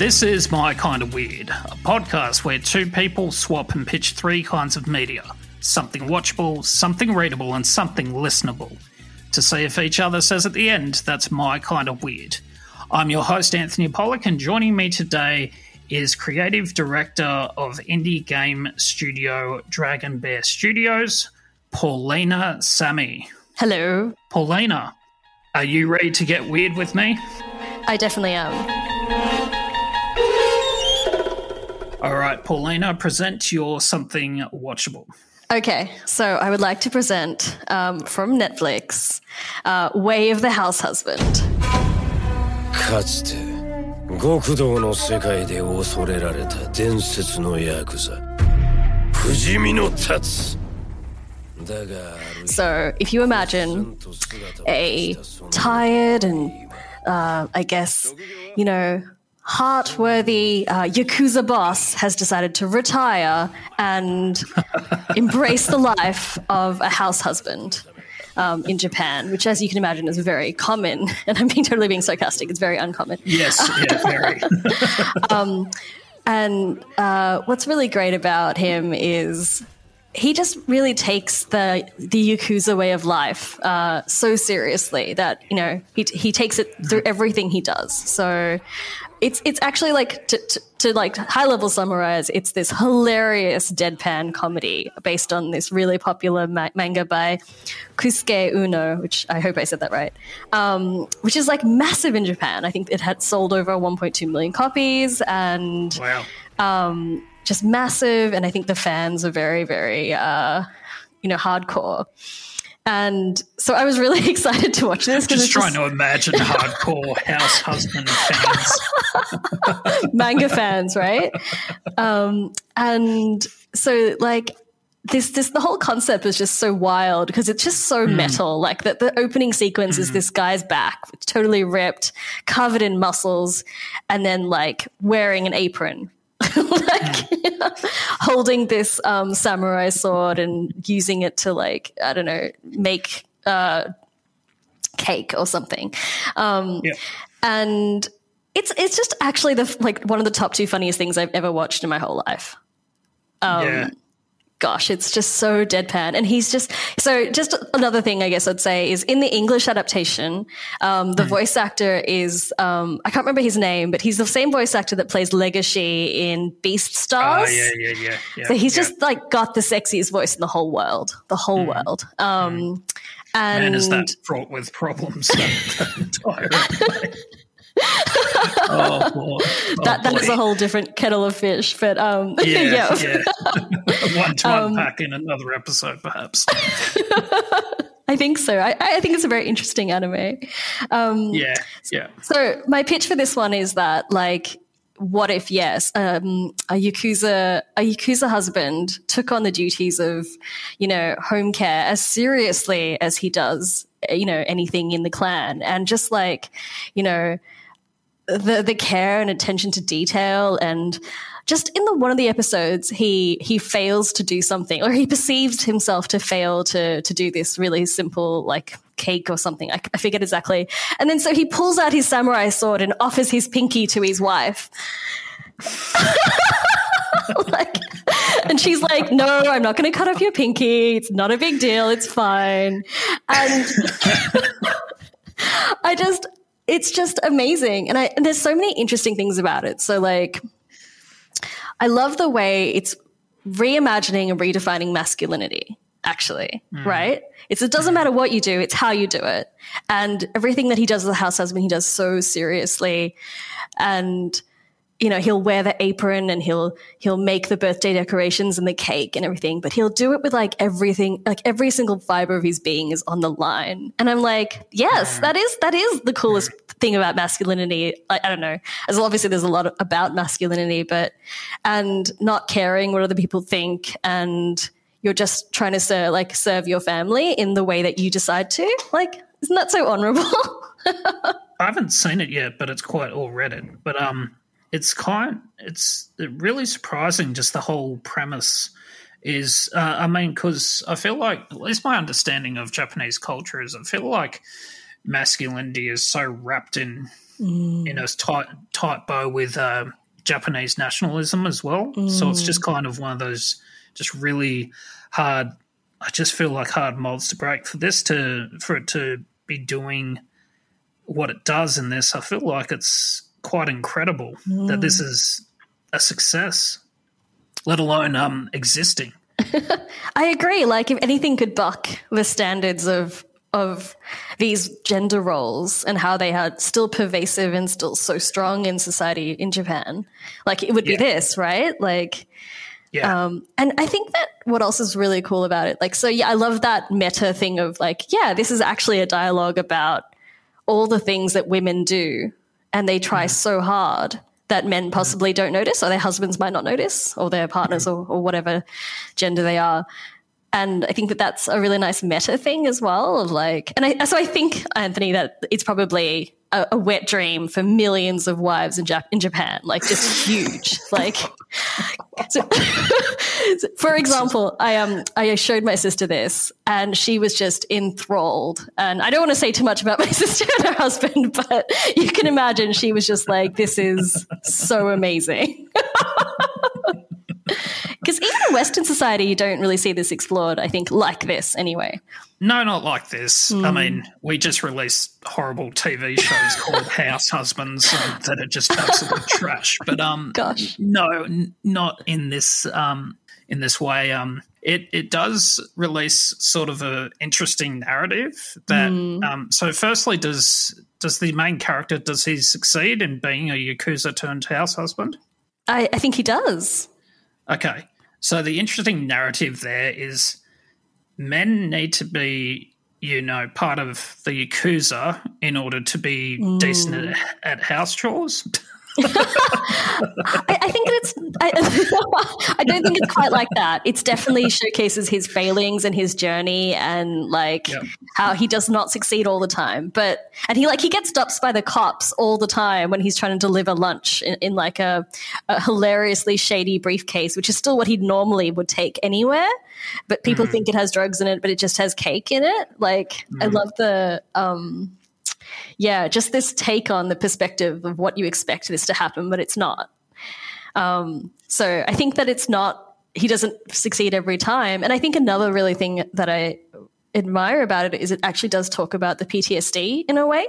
This is My Kind of Weird, a podcast where two people swap and pitch three kinds of media something watchable, something readable, and something listenable. To see if each other says at the end, that's my kind of weird. I'm your host, Anthony Pollock, and joining me today is creative director of indie game studio DragonBear Studios, Paulina Samy. Hello. Paulina, are you ready to get weird with me? I definitely am. All right, Paulina, present your something watchable. Okay, so I would like to present um, from Netflix uh, Way of the House Husband. かつて極道の世界で恐れられた伝説のヤクザ不死身の立つだがある日 So, if you imagine と姿を a 消したその tired and, uh, I guess, you know, heartworthy uh, Yakuza boss has decided to retire and embrace the life of a house husband. Um, in Japan, which, as you can imagine, is very common, and I'm being totally being sarcastic. It's very uncommon. Yes, yeah, very. And uh, what's really great about him is he just really takes the the yakuza way of life uh, so seriously that you know he he takes it through everything he does. So it's it's actually like to, to, to like high level summarize, it's this hilarious deadpan comedy based on this really popular ma- manga by Kusuke Uno, which I hope I said that right, um, which is like massive in Japan. I think it had sold over 1.2 million copies and wow. um, just massive. And I think the fans are very, very, uh, you know, hardcore. And so I was really excited to watch this because Just trying just to imagine hardcore house husband fans. manga fans, right? Um, and so like this this the whole concept is just so wild because it's just so metal. Like the, the opening sequence is this guy's back, totally ripped, covered in muscles, and then like wearing an apron. like holding this um, samurai sword and using it to like I don't know make uh, cake or something. Um, Yeah. and it's it's just actually the like one of the top two funniest things I've ever watched in my whole life. Um, yeah. Gosh, it's just so deadpan, and he's just so. Just another thing, I guess I'd say is in the English adaptation, um, the voice actor is um, I can't remember his name, but he's the same voice actor that plays Legoshi in Beast Oh, Stars. yeah, yeah, yeah, yeah. So he's yeah. just like got the sexiest voice in the whole world, the whole world. Um, and Man, is that fraught with problems? that oh, boy. Oh, that that is a whole different kettle of fish. But um, Yeah, yeah. yeah. One to Um, unpack in another episode, perhaps. I think so. I, I think it's a very interesting anime. Um, Yeah, yeah. So my pitch for this one is that like. What if yes, um, a yakuza a yakuza husband took on the duties of, you know, home care as seriously as he does, you know, anything in the clan, and just like, you know, the the care and attention to detail. And just in the one of the episodes he he fails to do something or he perceives himself to fail to to do this really simple like cake or something. I, I forget exactly. And then so he pulls out his samurai sword and offers his pinky to his wife. Like and she's like no i'm not going to cut off your pinky. It's not a big deal. It's fine. And I just, it's just amazing. And, I, and there's so many interesting things about it. So, like, I love the way it's reimagining and redefining masculinity, actually, mm. right? It's, it doesn't mm. matter what you do, it's how you do it. And everything that he does as a house husband, he does so seriously. And you know, he'll wear the apron and he'll he'll make the birthday decorations and the cake and everything, but he'll do it with like everything, like every single fiber of his being is on the line. And I'm like, yes, that is that is the coolest thing about masculinity. Like, I don't know, as obviously there's a lot about masculinity, but and not caring what other people think and you're just trying to serve like serve your family in the way that you decide to. Like, isn't that so honorable? I haven't seen it yet, but it's quite all read it. But um it's kind it's really surprising just the whole premise is uh, i mean because i feel like at least my understanding of japanese culture is i feel like masculinity is so wrapped in mm. in a tight tight bow with uh, japanese nationalism as well mm. so it's just kind of one of those just really hard i just feel like hard molds to break for this to for it to be doing what it does in this i feel like it's quite incredible mm. that this is a success, let alone um, existing. I agree. Like, if anything could buck the standards of of these gender roles and how they are still pervasive and still so strong in society in Japan, like it would be this, right? Like, yeah. Um, and I think that what else is really cool about it, like, so yeah, I love that meta thing of like, yeah, this is actually a dialogue about all the things that women do and they try so hard that men possibly don't notice or their husbands might not notice or their partners or, or whatever gender they are and I think that that's a really nice meta thing as well. Of like, and I, so I think Anthony that it's probably a, a, wet dream for millions of wives in, Jap- in Japan, like just huge. like, so, for example, I um I showed my sister this, and she was just enthralled. And I don't want to say too much about my sister and her husband, but you can imagine she was just like, "This is so amazing." Because even in Western society, you don't really see this explored, I think, like this anyway. No, not like this. Mm. I hmm. mean, we just released horrible TV shows called House Husbands that are just absolute trash. But um, gosh, no, n- not in this um in this way. Um, it it does release sort of a interesting narrative that mm. um. So, firstly, does does the main character does he succeed in being a yakuza turned house husband? I, I think he does. Okay. So the interesting narrative there is men need to be, you know, part of the Yakuza in order to be mm. decent at, at house chores. I, I, think it's. I, I, don't think it's quite like that. It's definitely showcases his failings and his journey, and like yep. how he does not succeed all the time. But and he like he gets stopped by the cops all the time when he's trying to deliver lunch in, in like a, a, hilariously shady briefcase, which is still what he normally would take anywhere. But people mm. think it has drugs in it, but it just has cake in it. Like mm. I love the. um yeah, just this take on the perspective of what you expect this to happen, but it's not. Um, so I think that it's not, he doesn't succeed every time. And I think another really thing that I admire about it is it actually does talk about the PTSD in a way.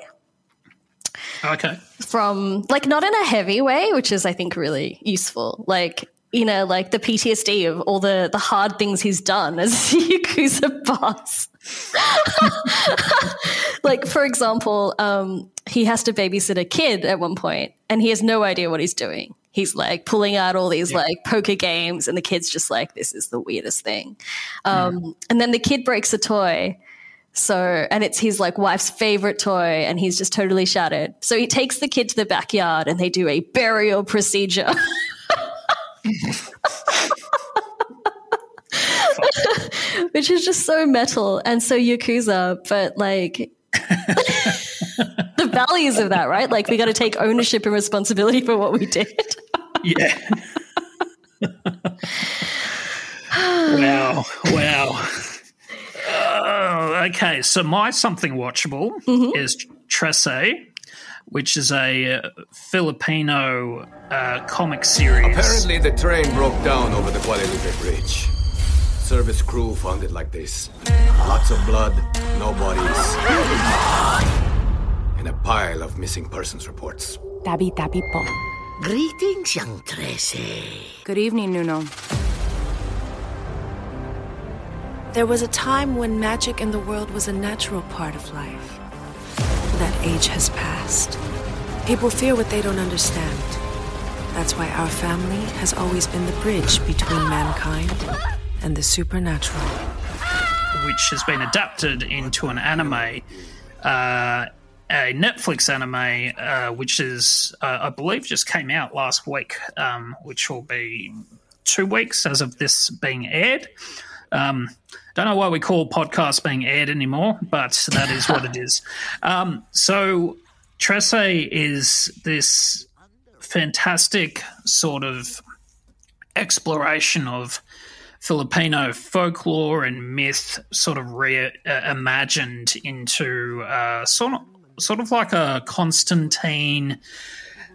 Okay. From like not in a heavy way, which is I think really useful. Like you know, like the PTSD of all the the hard things he's done as a Yakuza boss. like for example, um, he has to babysit a kid at one point, and he has no idea what he's doing. He's like pulling out all these yeah. like poker games, and the kid's just like, "This is the weirdest thing." Um. And then the kid breaks a toy. So, and it's his like wife's favorite toy, and he's just totally shattered. So he takes the kid to the backyard, and they do a burial procedure. Which is just so metal and so Yakuza, but like the values of that, right? Like we got to take ownership and responsibility for what we did. yeah. wow. Wow. Uh, okay, so my something watchable mm-hmm. is Trese, which is a uh, Filipino uh, comic series. Apparently, the train broke down over the Guadalupe Bridge. Service crew found it like this lots of blood, no bodies, and a pile of missing persons reports. Tabi tabi po. Greetings, young Trese. Good evening, Nuno. There was a time when magic in the world was a natural part of life that age has passed. People fear what they don't understand. That's why our family has always been the bridge between mankind and the supernatural. which has been adapted into an anime, uh, a Netflix anime, uh, which is, uh, I believe, just came out last week, um, which will be two weeks as of this being aired. Um, don't know why we call podcasts being aired anymore, but that is what it is. Um, so, Trese is this fantastic sort of exploration of Filipino folklore and myth, sort of reimagined into uh, sort of sort of like a Constantine,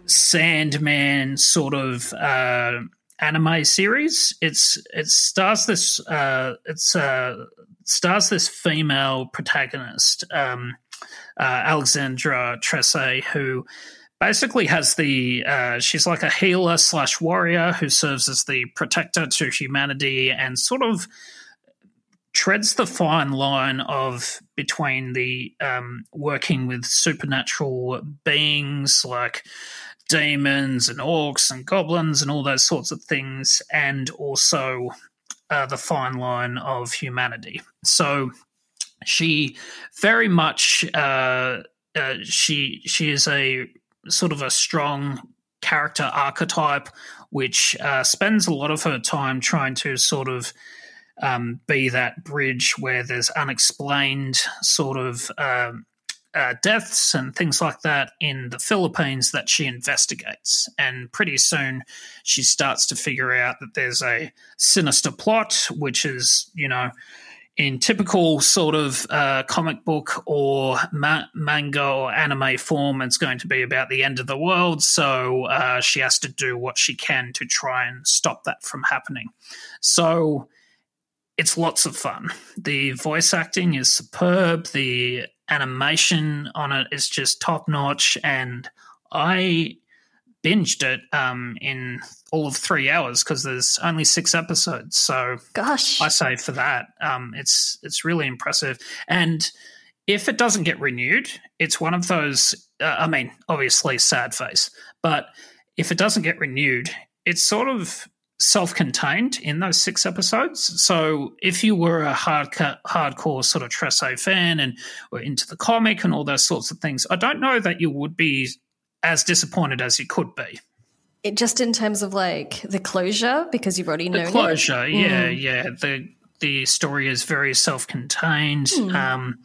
Sandman sort of uh, anime series. It's it stars this uh, it's uh, stars this female protagonist, um, uh, Alexandra Trese, who basically has the uh, she's like a healer slash warrior who serves as the protector to humanity and sort of treads the fine line of between the um, working with supernatural beings like demons and orcs and goblins and all those sorts of things and also uh, the fine line of humanity. So she very much uh, uh, she she is a sort of a strong character archetype, which uh, spends a lot of her time trying to sort of um, be that bridge where there's unexplained sort of um, uh, deaths and things like that in the Philippines that she investigates. And pretty soon she starts to figure out that there's a sinister plot, which is, you know, in typical sort of uh, comic book or ma- manga or anime form, it's going to be about the end of the world. So uh, she has to do what she can to try and stop that from happening. So it's lots of fun. The voice acting is superb. The animation on it is just top notch. And I binged it um, in all of three hours because there's only six episodes. So, gosh, I say for that, um, it's it's really impressive. And if it doesn't get renewed, it's one of those. Uh, I mean, obviously, sad face, but if it doesn't get renewed, it's sort of self-contained in those six episodes. So if you were a hard hardcore sort of Trese fan and were into the comic and all those sorts of things, I don't know that you would be as disappointed as you could be. It just in terms of like the closure because you've already the known closure. It. Yeah, mm. yeah. The the story is very self-contained. Mm. Um,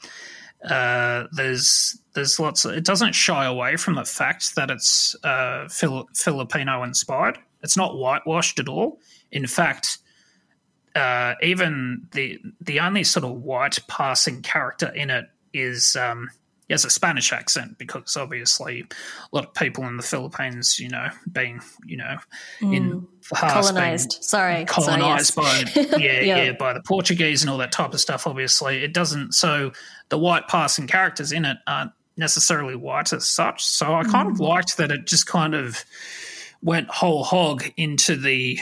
uh, there's there's lots. Of, it doesn't shy away from the fact that it's uh, Fil- Filipino inspired. It's not whitewashed at all. In fact, uh, even the the only sort of white passing character in it is um, he has a Spanish accent because obviously a lot of people in the Philippines, you know, being, you know, mm. in colonized. Sorry, colonized Sorry, yes. by yeah, yeah, yeah, by the Portuguese and all that type of stuff. Obviously, it doesn't. So the white passing characters in it aren't necessarily white as such. So I kind mm. of liked that it just kind of went whole hog into the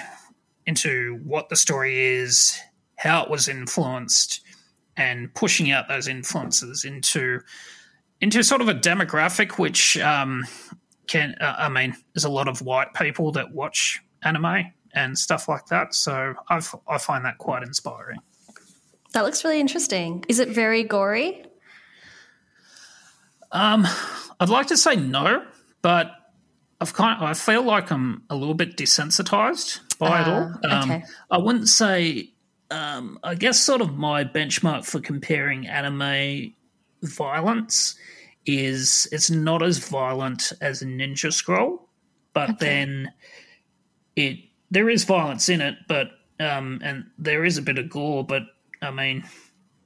into what the story is, how it was influenced, and pushing out those influences into into sort of a demographic which um, can, uh, I mean, there's a lot of white people that watch anime and stuff like that. So I've, I find that quite inspiring. That looks really interesting. Is it very gory? Um, I'd like to say no, but I've kind of, I feel like I'm a little bit desensitized by uh, it all. Ah, um, okay. I wouldn't say. Um, I guess sort of my benchmark for comparing anime violence is it's not as violent as Ninja Scroll, but okay. then it there is violence in it, but um, and there is a bit of gore, but I mean,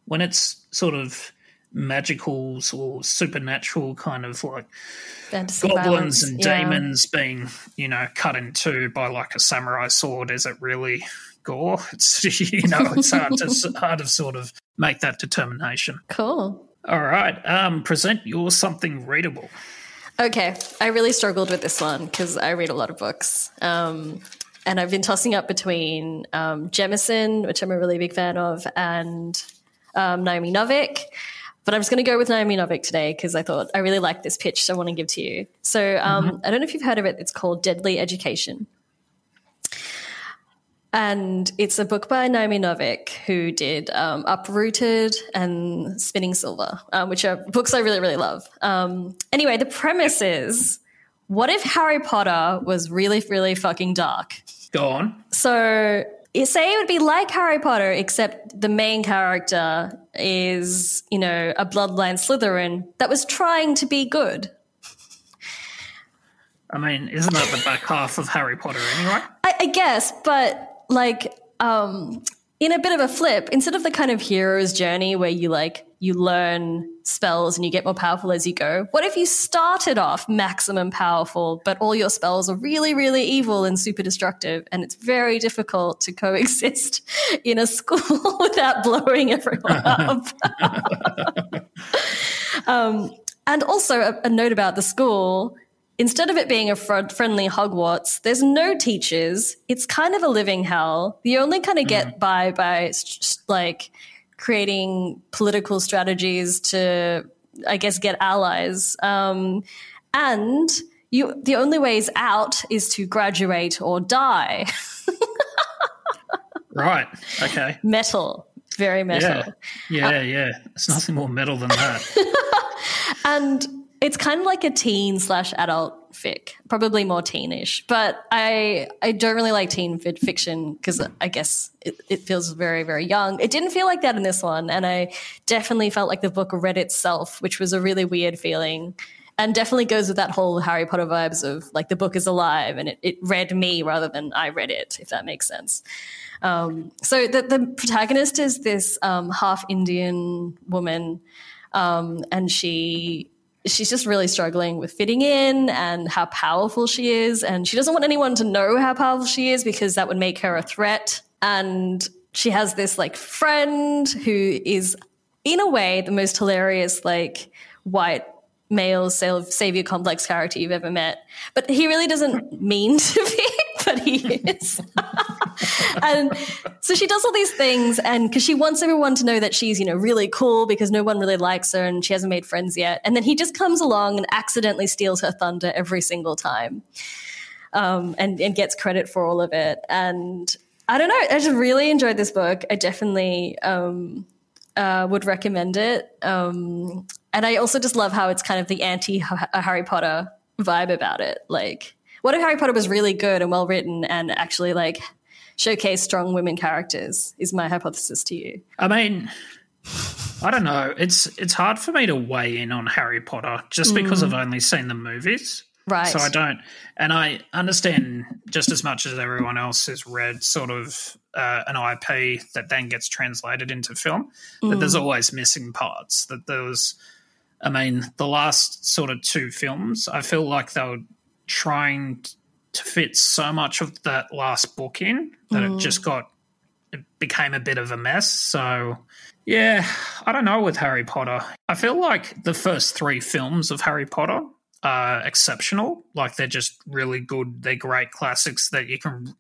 when it's sort of magicals or supernatural kind of like Fantasy goblins violence. and yeah. demons being you know cut in two by like a samurai sword, is it really gore? It's you know it's hard to hard to sort of make that determination. Cool. All right. Um, present your something readable. Okay. I really struggled with this one because I read a lot of books. Um, and I've been tossing up between um, Jemisin, which I'm a really big fan of, and um, Naomi Novik. But I'm just going to go with Naomi Novik today because I thought I really like this pitch, so I want to give to you. So um, I don't know if you've heard of it. It's called Deadly Education. And it's a book by Naomi Novik, who did um, Uprooted and Spinning Silver, um, which are books I really, really love. Um, anyway, the premise is what if Harry Potter was really, really fucking dark? Go on. So, say it would be like Harry Potter, except the main character is, you know, a bloodline Slytherin that was trying to be good. I mean, isn't that the back half of Harry Potter anyway? I, I guess, but like um in a bit of a flip instead of the kind of hero's journey where you like you learn spells and you get more powerful as you go what if you started off maximum powerful but all your spells are really really evil and super destructive and it's very difficult to coexist in a school without blowing everyone up um, and also a, a note about the school instead of it being a fr- friendly Hogwarts, there's no teachers. It's kind of a living hell. You only kind of get by by like creating political strategies to, I guess, get allies. Um, and you, the only ways out is to graduate or die. right. Okay. Metal. Very metal. Yeah. Yeah. Yeah. It's nothing more metal than that. and it's kind of like a teen slash adult fic, probably more teenish. But I I don't really like teen fiction because I guess it, it feels very very young. It didn't feel like that in this one, and I definitely felt like the book read itself, which was a really weird feeling. And definitely goes with that whole Harry Potter vibes of like the book is alive and it, it read me rather than I read it, if that makes sense. Um, so the, the protagonist is this um, half Indian woman, um, and she she's just really struggling with fitting in and how powerful she is. And she doesn't want anyone to know how powerful she is because that would make her a threat. And she has this like friend who is, in a way, the most hilarious, like, white male savior complex character you've ever met. But he really doesn't mean to be, is. and so she does all these things and because she wants everyone to know that she's, you know, really cool because no one really likes her and she hasn't made friends yet. And then he just comes along and accidentally steals her thunder every single time. Um, and, and gets credit for all of it. And I don't know, I just really enjoyed this book. I definitely um, uh, would recommend it. Um, and I also just love how it's kind of the anti Harry Potter vibe about it. Like, what if Harry Potter was really good and well written and actually like showcase strong women characters? Is my hypothesis to you? I mean, I don't know. It's it's hard for me to weigh in on Harry Potter just because mm. I've only seen the movies. Right. So I don't, and I understand just as much as everyone else has read sort of uh, an IP that then gets translated into film, mm. that there's always missing parts. That there was, I mean, the last sort of two films, I feel like they were trying to fit so much of that last book in that mm. it just got, it became a bit of a mess. So yeah, I don't know with Harry Potter. I feel like the first three films of Harry Potter are exceptional. Like they're just really good. They're great classics that you can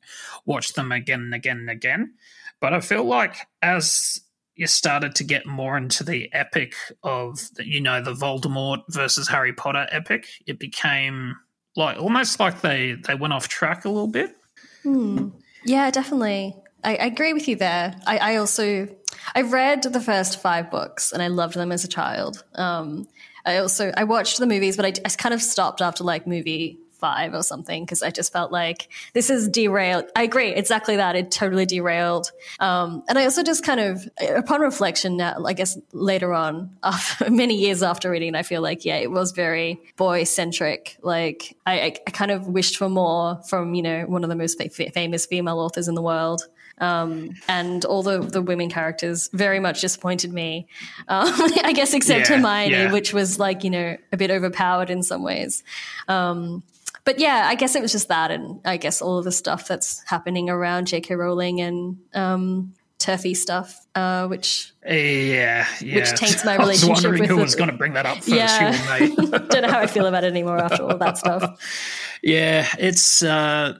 watch them again and again and again. But I feel like as you started to get more into the epic of you know the Voldemort versus Harry Potter epic, it became like almost like they they went off track a little bit. Hmm. Yeah, definitely. I, I, agree with you there. I, I also I read the first five books and I loved them as a child. Um, I also I watched the movies, but I, I kind of stopped after like movie five or something because I just felt like this is derailed. I agree, exactly that. It totally derailed. Um, and I also just kind of, upon reflection, now, I guess later on, after, many years after reading, I feel like yeah, it was very boy centric. Like I, I, kind of wished for more from you know one of the most famous female authors in the world. Um, and all the, the women characters very much disappointed me. Um, I guess except yeah, Hermione, yeah. which was like you know a bit overpowered in some ways. Um, but yeah, I guess it was just that, and I guess all of the stuff that's happening around J.K. Rowling and um, turfy stuff, uh, which yeah, yeah, which taints my relationship. I was wondering with who the, was going to bring that up first. Yeah, don't know how I feel about it anymore after all that stuff. Yeah, it's uh,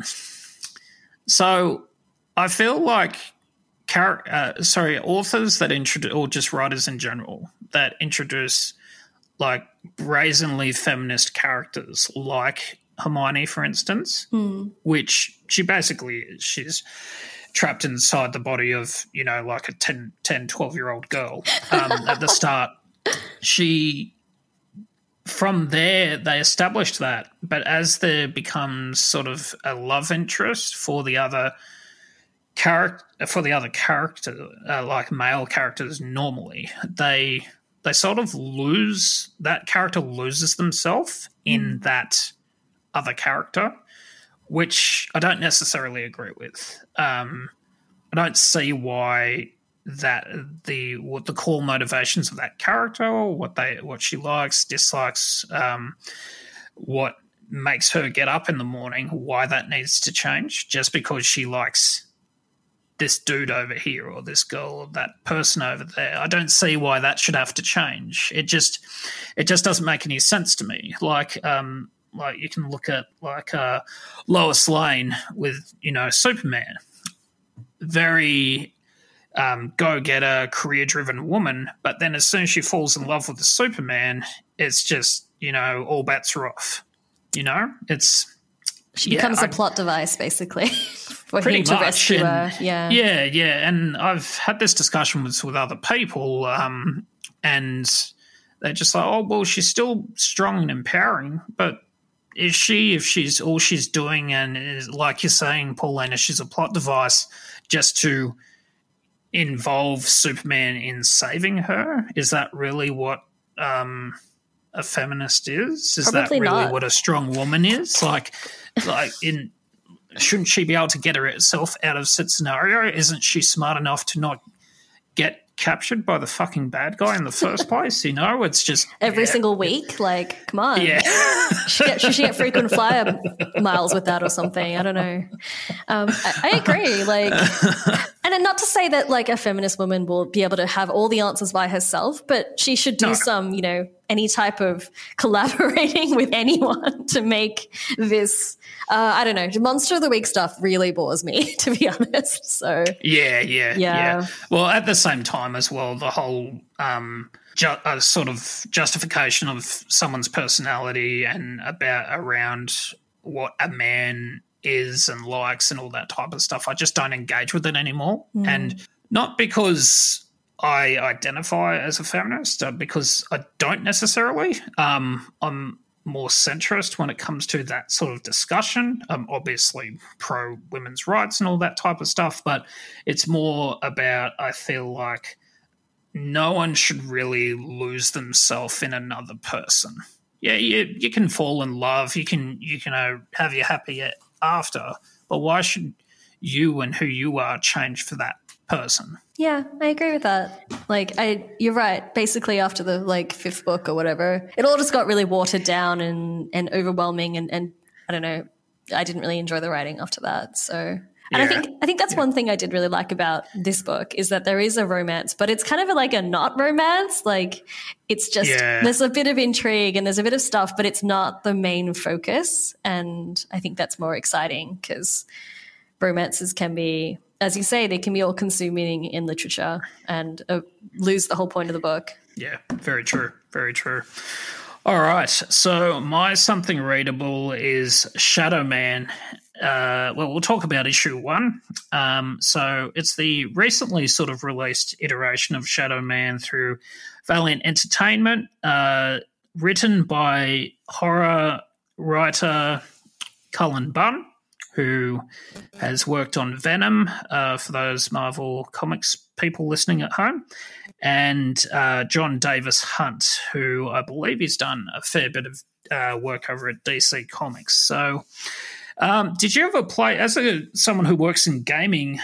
so I feel like char- uh, sorry, authors that introduce, or just writers in general that introduce like brazenly feminist characters, like Hermione, for instance, which she basically is. She's trapped inside the body of, you know, like a 10, 10 12 year old girl um, at the start. She, from there, they established that. But as there becomes sort of a love interest for the other character, for the other character, uh, like male characters normally, they they sort of lose that character loses themselves in that other character, which I don't necessarily agree with. Um, I don't see why that the what the core motivations of that character, or what they what she likes, dislikes, um, what makes her get up in the morning, why that needs to change just because she likes this dude over here or this girl or that person over there. I don't see why that should have to change. It just it just doesn't make any sense to me. Like um like you can look at like uh Lois Lane with, you know, Superman. Very um, go getter, career driven woman, but then as soon as she falls in love with the Superman, it's just, you know, all bets are off. You know? It's She yeah, becomes a I- plot device, basically, for him to much. rescue her. Yeah. yeah, yeah. And I've had this discussion with with other people, um, and they're just like, "Oh, well, she's still strong and empowering, but is she? If she's all she's doing, and is like you're saying, Paulina, she's a plot device just to involve Superman in saving her. Is that really what?" Um, a feminist is? Is Probably that really not. what a strong woman is? Like, like in shouldn't she be able to get herself out of said scenario? Isn't she smart enough to not get captured by the fucking bad guy in the first place? You know, it's just Every yeah, single week, like, come on. Yeah, She get, she get frequent flyer miles with that or something. I don't know. Um, I, I agree. Like, and not to say that like a feminist woman will be able to have all the answers by herself, but she should do No. some, you know, any type of collaborating with anyone to make this. Uh, I don't know. Monster of the Week stuff really bores me, to be honest. So yeah, yeah, Yeah. yeah. Well, at the same time as well, the whole um, ju- uh, sort of justification of someone's personality and about around what a man is and likes and all that type of stuff. I just don't engage with it anymore, and not because I identify as a feminist, uh, because I don't necessarily. Um, I'm more centrist when it comes to that sort of discussion. I'm obviously pro women's rights and all that type of stuff, but it's more about I feel like no one should really lose themselves in another person. Yeah, you you can fall in love, you can you can uh, have your happy after, but why should you and who you are change for that person? Yeah, I agree with that. Like, I, you're right. Basically, after the like fifth book or whatever, it all just got really watered down and and overwhelming, and and I don't know. I didn't really enjoy the writing after that. So, and I think I think that's one thing I did really like about this book is that there is a romance, but it's kind of like a not romance. Like, it's just Yeah. there's a bit of intrigue and there's a bit of stuff, but it's not the main focus. And I think that's more exciting because romances can be, as you say, they can be all consuming in literature and uh, lose the whole point of the book. Yeah, very true. Very true. All right. So my something readable is Shadowman. Uh, well, we'll talk about issue one. Um, so it's the recently sort of released iteration of Shadowman through Valiant Entertainment, uh, written by horror writer Cullen Bunn, who has worked on Venom uh, for those Marvel Comics people listening at home, and uh, Jon Davis Hunt, who I believe he's done a fair bit of uh, work over at DC Comics. So, um, did you ever play as a someone who works in gaming,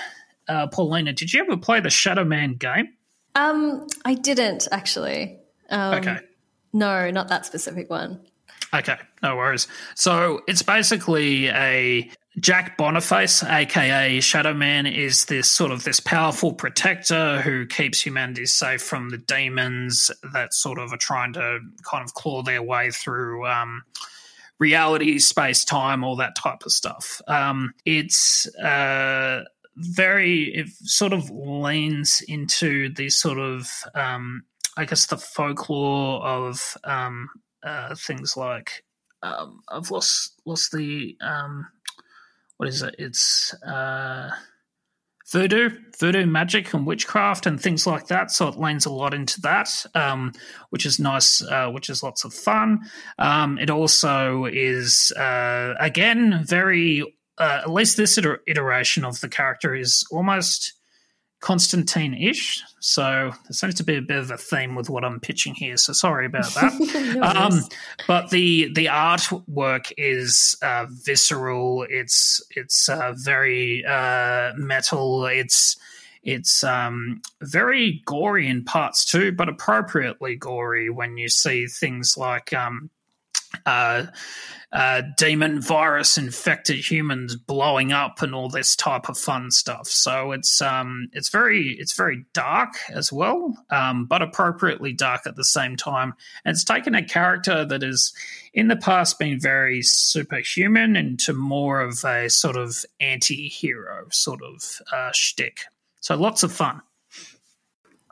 uh, Paulina? Did you ever play the Shadow Man game? Um, I didn't actually. Um, Okay. No, not that specific one. Okay, no worries. So it's basically a Jack Boniface, aka Shadowman, is this sort of this powerful protector who keeps humanity safe from the demons that sort of are trying to kind of claw their way through um, reality, space, time, all that type of stuff. Um, it's uh, very it sort of leans into the sort of um, I guess the folklore of um, uh, things like um, I've lost lost the um, what is it? It's uh, voodoo, voodoo magic, and witchcraft, and things like that. So it leans a lot into that, um, which is nice, uh, which is lots of fun. Um, it also is uh, again very. Uh, at least this iter- iteration of the character is almost Constantine ish. So there seems to be a bit of a theme with what I'm pitching here. So sorry about that. No um, but the the artwork is uh, visceral. It's it's uh, very uh, metal. It's it's um, very gory in parts too, but appropriately gory when you see things like um, uh, uh, demon virus infected humans blowing up and all this type of fun stuff. So it's um, it's very it's very dark as well, um, but appropriately dark at the same time. And it's taken a character that has in the past been very superhuman into more of a sort of anti-hero sort of uh, shtick. So lots of fun.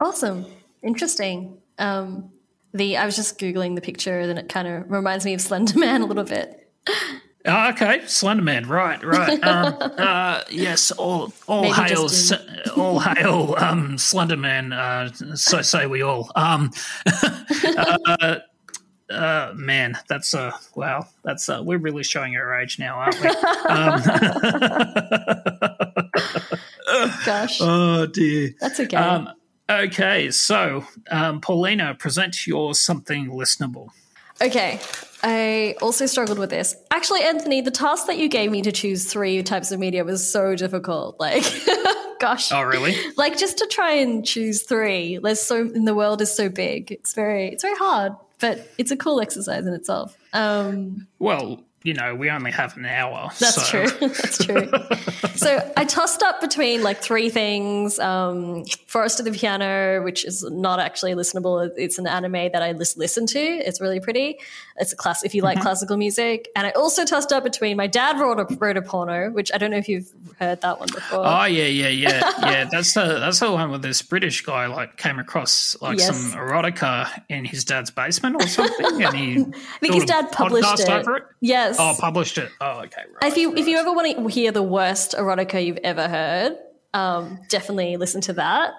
Awesome. Interesting. Um, the I was just googling the picture, and it kind of reminds me of Slender Man a little bit. Oh, okay, Slenderman, right, right. Um, uh, yes, all all Maybe hail, S- all hail, um, Slenderman. Uh, so say we all. Um, uh, uh, man, that's uh, wow, that's uh, we're really showing our age now, aren't we? Um, Gosh, oh dear. that's okay. Um, okay, so um, Paulina, present your something listenable. Okay. I also struggled with this. Actually, Anthony, the task that you gave me to choose three types of media was so difficult. Like, gosh. Oh, really? Like just to try and choose three. There's so and the world is so big. It's very it's very hard, but it's a cool exercise in itself. Um Well, you know, we only have an hour. That's so- true. That's true. so I tossed up between like three things. Um, Forest of the Piano, which is not actually listenable. It's an anime that I lis- listen to. It's really pretty. It's a class if you like classical music. And I also tossed up between my dad wrote a, wrote a porno, which I don't know if you've heard that one before. Oh yeah, yeah, yeah, yeah. That's the that's the one where this British guy like came across like Yes. some erotica in his dad's basement or something, and he I think his dad published it. it. Yes. Oh, published it. Oh, okay. Right. if you if you ever want to hear the worst erotica you've ever heard, um, definitely listen to that.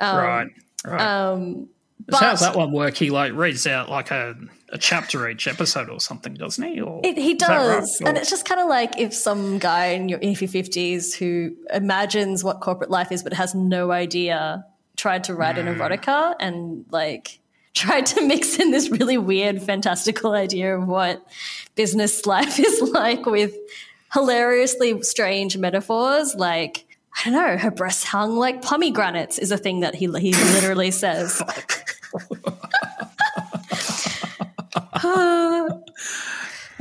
right. Right. Um, So how's that one work? He like reads out like a, a chapter each episode or something, doesn't he? Or It, he right? does. Or- And it's just kind of like if some guy in your, in your 50s who imagines what corporate life is but has no idea tried to write Hmm. an erotica and like tried to mix in this really weird, fantastical idea of what business life is like with hilariously strange metaphors like. I don't know. Her breasts hung like pomegranates is a thing that he he literally says. Uh,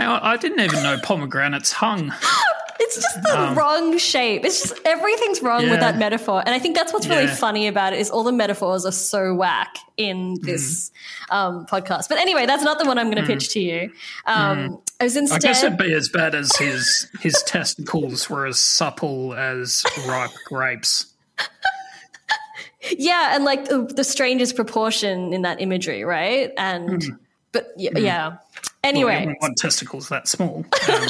I didn't even know pomegranates hung. It's just the wrong shape. It's just everything's wrong Um, Yeah. with that metaphor. And I think that's what's really Yeah. funny about it is all the metaphors are so whack in this Mm. um, podcast. But anyway, that's not the one I'm going to pitch to you. Um, I was Mm. I instead guess it'd be as bad as his his testicles were as supple as ripe grapes. yeah, and like the, the strangest proportion in that imagery, right? And but yeah, yeah. Well, Anyway, you wouldn't want testicles that small. Um,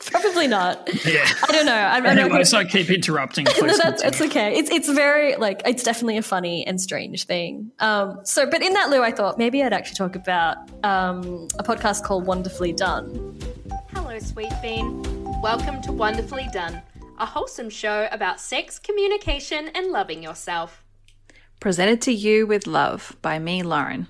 probably not. yeah. I don't know. I'm, I'm not so I keep interrupting. No, that's it's okay. It's it's very like it's definitely a funny and strange thing. Um, so, but in that lieu, I thought maybe I'd actually talk about um, a podcast called Wonderfully Done. Hello, Sweet Bean. Welcome to Wonderfully Done, a wholesome show about sex, communication, and loving yourself. Presented to you with love by me, Lauren.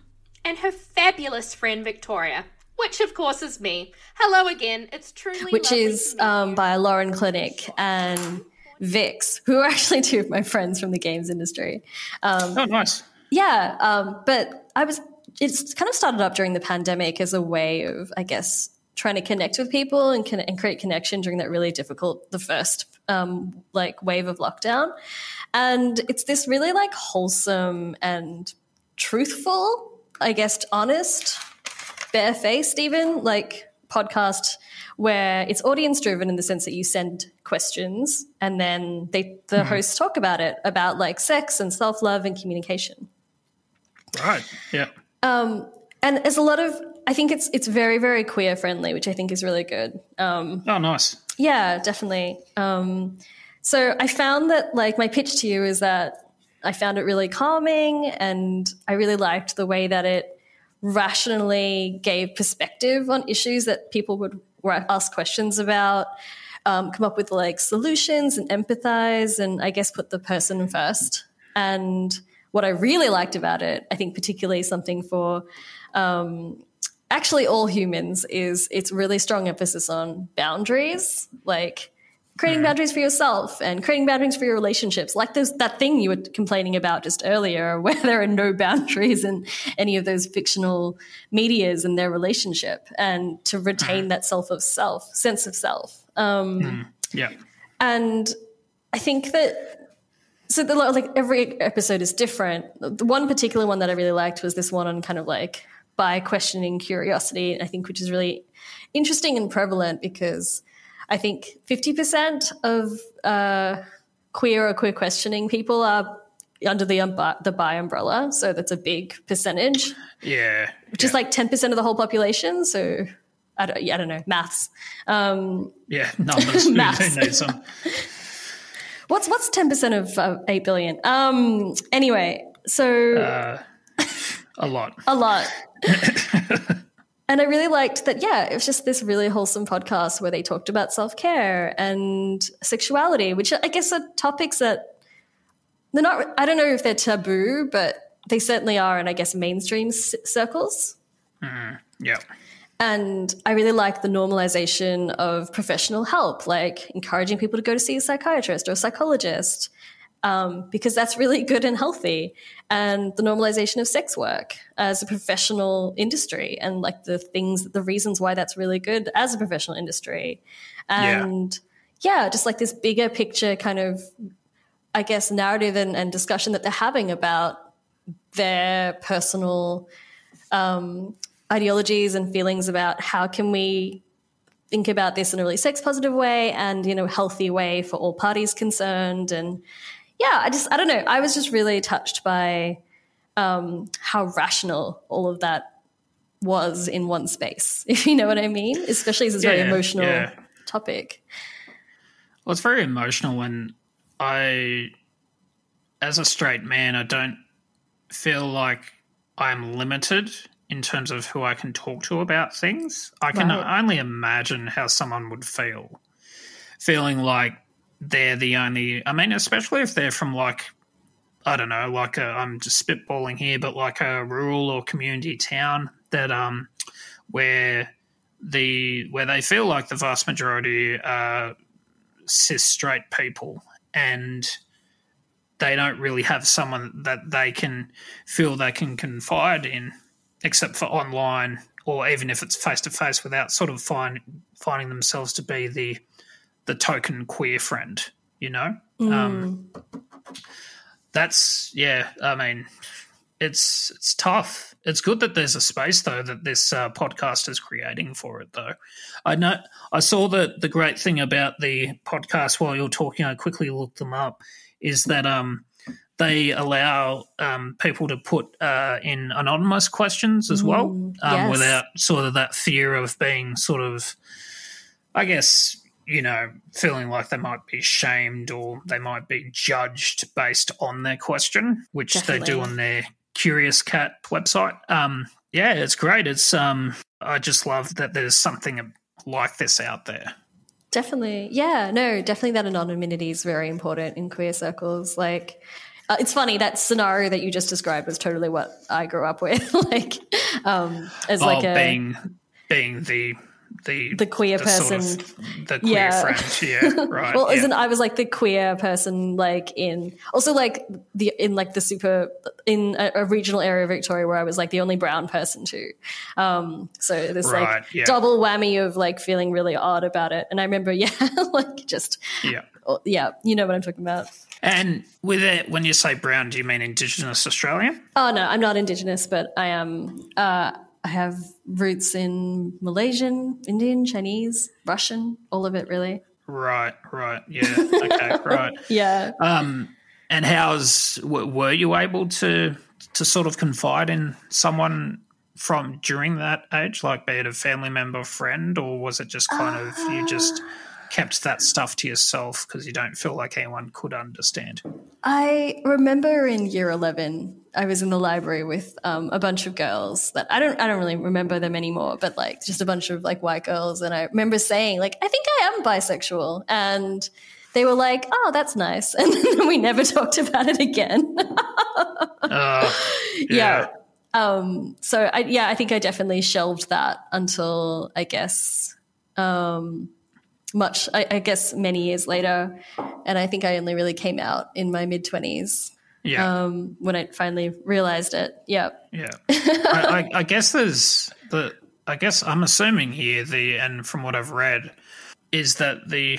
And her fabulous friend Victoria, which of course is me. Hello again. It's truly which is to meet um, you. by Lauren Clinic and Vix, who are actually two of my friends from the games industry. Um, Oh, nice. yeah, um, but I was. It's kind of started up during the pandemic as a way of, I guess, trying to connect with people and, con- and create connection during that really difficult, the first um, like wave of lockdown. And it's this really like wholesome and truthful, I guess, honest, barefaced even like podcast where it's audience driven in the sense that you send questions and then they the hosts talk about it about like sex and self love and communication. Right. Yeah. Um, and there's a lot of I think it's it's very very queer friendly, which I think is really good. Um, Oh, nice. yeah, definitely. Um, so I found that like my pitch to you is that I found it really calming, and I really liked the way that it rationally gave perspective on issues that people would ask questions about. Um, come up with like solutions and empathize, and I guess put the person first. And what I really liked about it, I think particularly something for um, actually all humans is its really strong emphasis on boundaries, like creating mm-hmm. boundaries for yourself and creating boundaries for your relationships. Like there's that thing you were complaining about just earlier, where there are no boundaries in any of those fictional medias and their relationship, and to mm-hmm. retain that self of self, sense of self. Um, mm-hmm. Yeah. and I think that so the, like every episode is different. The one particular one that I really liked was this one on kind of like by questioning curiosity. I think which is really interesting and prevalent because I think fifty percent of uh, queer or queer questioning people are under the um, the bi umbrella. So that's a big percentage, Yeah. which is like ten percent of the whole population. So. I don't, yeah, I don't know maths. Um, Yeah. Numbers. Maths. who them? What's what's ten percent of uh, eight billion? Um. Anyway, so Uh, a lot. a lot. and I really liked that. Yeah, it was just this really wholesome podcast where they talked about self care and sexuality, which I guess are topics that they're not. I don't know if they're taboo, but they certainly are in I guess mainstream c- circles. Mm-hmm. Yeah. And I really like the normalization of professional help, like encouraging people to go to see a psychiatrist or a psychologist, um, because that's really good and healthy. And the normalization of sex work as a professional industry, and like the things, the reasons why that's really good as a professional industry. And yeah, just like this bigger picture kind of, I guess, narrative and, and discussion that they're having about their personal um, ideologies and feelings about how can we think about this in a really sex positive way and you know healthy way for all parties concerned and yeah i just i don't know i was just really touched by um, how rational all of that was in one space if you know what i mean especially as it's a very emotional yeah. topic Well, it's very emotional when I, as a straight man, I don't feel like I'm limited in terms of who I can talk to about things. I can Right. only imagine how someone would feel, feeling like they're the only. I mean, especially if they're from like, I don't know, like a, I'm just spitballing here, but like a rural or community town that um, where the where they feel like the vast majority are cis straight people and they don't really have someone that they can feel they can confide in except for online or even if it's face to face without sort of find, finding themselves to be the the token queer friend you know? Um, that's yeah i mean it's it's tough. It's good that there's a space though that this uh, podcast is creating for it though. I know i saw that the great thing about the podcast while you're talking i quickly looked them up is that um they allow um, people to put uh, in anonymous questions as well um, yes. without sort of that fear of being sort of I guess, you know, feeling like they might be shamed or they might be judged based on their question, which they do on their Curious Cat website. Um, yeah, it's great. It's um, I just love that there's something like this out there. Definitely. Yeah, no, definitely that anonymity is very important in queer circles. Like, uh, it's funny that scenario that you just described was totally what I grew up with. like, um, as like oh, a being being the the the queer sort person. of- the queer Yeah. friend. Yeah, right. well, yeah. isn't I was like the queer person, like in also like the in like the super in a, a regional area of Victoria where I was like the only brown person too. Um, so this Right, like yeah. double whammy of like feeling really odd about it. And I remember, yeah, like just yeah. oh, yeah, you know what I'm talking about. And with it, when you say brown, do you mean Indigenous Australian? Oh no, I'm not Indigenous, but I am. Uh, I have roots in Malaysian, Indian, Chinese, Russian, all of it really. Right, right, yeah, okay, right. Yeah. Um, and how's w- were you able to to sort of confide in someone from during that age, like be it a family member, friend, or was it just kind of you just kept that stuff to yourself because you don't feel like anyone could understand? I remember in year eleven, I was in the library with um, a bunch of girls that I don't I don't really remember them anymore, but like just a bunch of like white girls, and I remember saying like I think I am bisexual, and they were like, "Oh, that's nice," and then we never talked about it again. Uh, yeah. Um, so I, yeah, I think I definitely shelved that until I guess um, much, I, I guess many years later, and I think I only really came out in my mid twenties. Yeah. Um, when I finally realized it. Yeah. Yeah. I, I, I guess there's the. I guess I'm assuming here the and from what I've read is that the.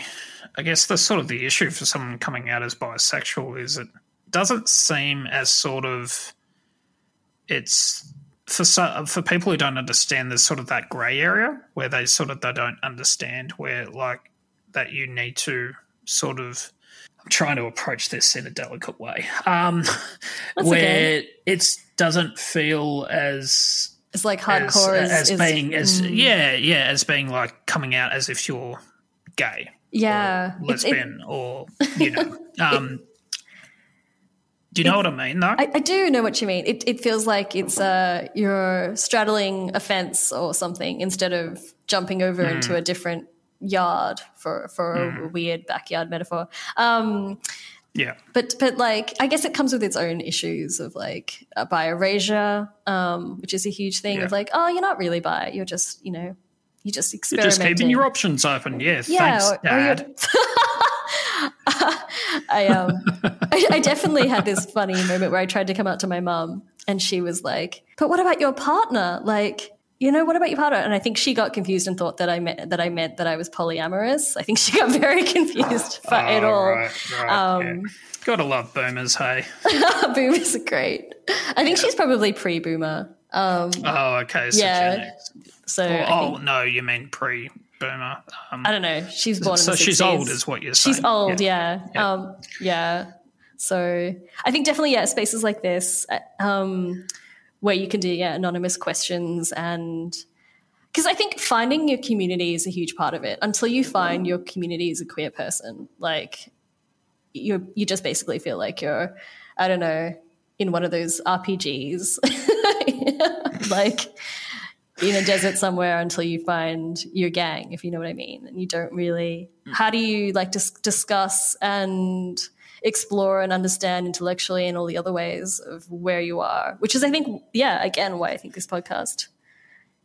I guess the sort of the issue for someone coming out as bisexual is it doesn't seem as sort of. It's for so, for people who don't understand. There's sort of that grey area where they sort of they don't understand where like that you need to sort of I'm trying to approach this in a delicate way, um, where okay. it doesn't feel as It's like as, hardcore as, is, is- being as mm. yeah yeah as being like coming out as if you're gay, yeah it- lesbian, or you know. Um, do you know what I mean? Though I, I do know what you mean. It, it feels like it's uh, you're straddling a fence or something instead of jumping over Mm. into a different yard for for a Mm. weird backyard metaphor. Um, yeah, but but like I guess it comes with its own issues of like uh, bi erasure, um, which is a huge thing. Of like, oh, you're not really bi. You're just you know, you're just you're just keeping your options open. Yeah, Yeah, thanks, or- or Dad. I um I, I definitely had this funny moment where I tried to come out to my mum and she was like, "But what about your partner? Like, you know, what about your partner?" And I think she got confused and thought that I meant that I meant that I was polyamorous. I think she got very confused by it Oh, all. right, right, um, yeah. Gotta love boomers, hey. boomers are great. I think she's probably pre-boomer. Um, Oh, okay. So yeah. So Oh, oh, no, you mean Um, I don't know. She's born so in the she's 60s. old, is what you're saying. She's old, Yeah. yeah. Um, yeah. So I think definitely, yeah, spaces like this uh, um, where you can do yeah, anonymous questions and because I think finding your community is a huge part of it. Until you find your community as a queer person, like you you just basically feel like you're, I don't know, in one of those RPGs, like in a desert somewhere until you find your gang, if you know what I mean. And you don't really, how do you like dis- discuss and explore and understand intellectually and all the other ways of where you are, which is, I think, yeah, again, why I think this podcast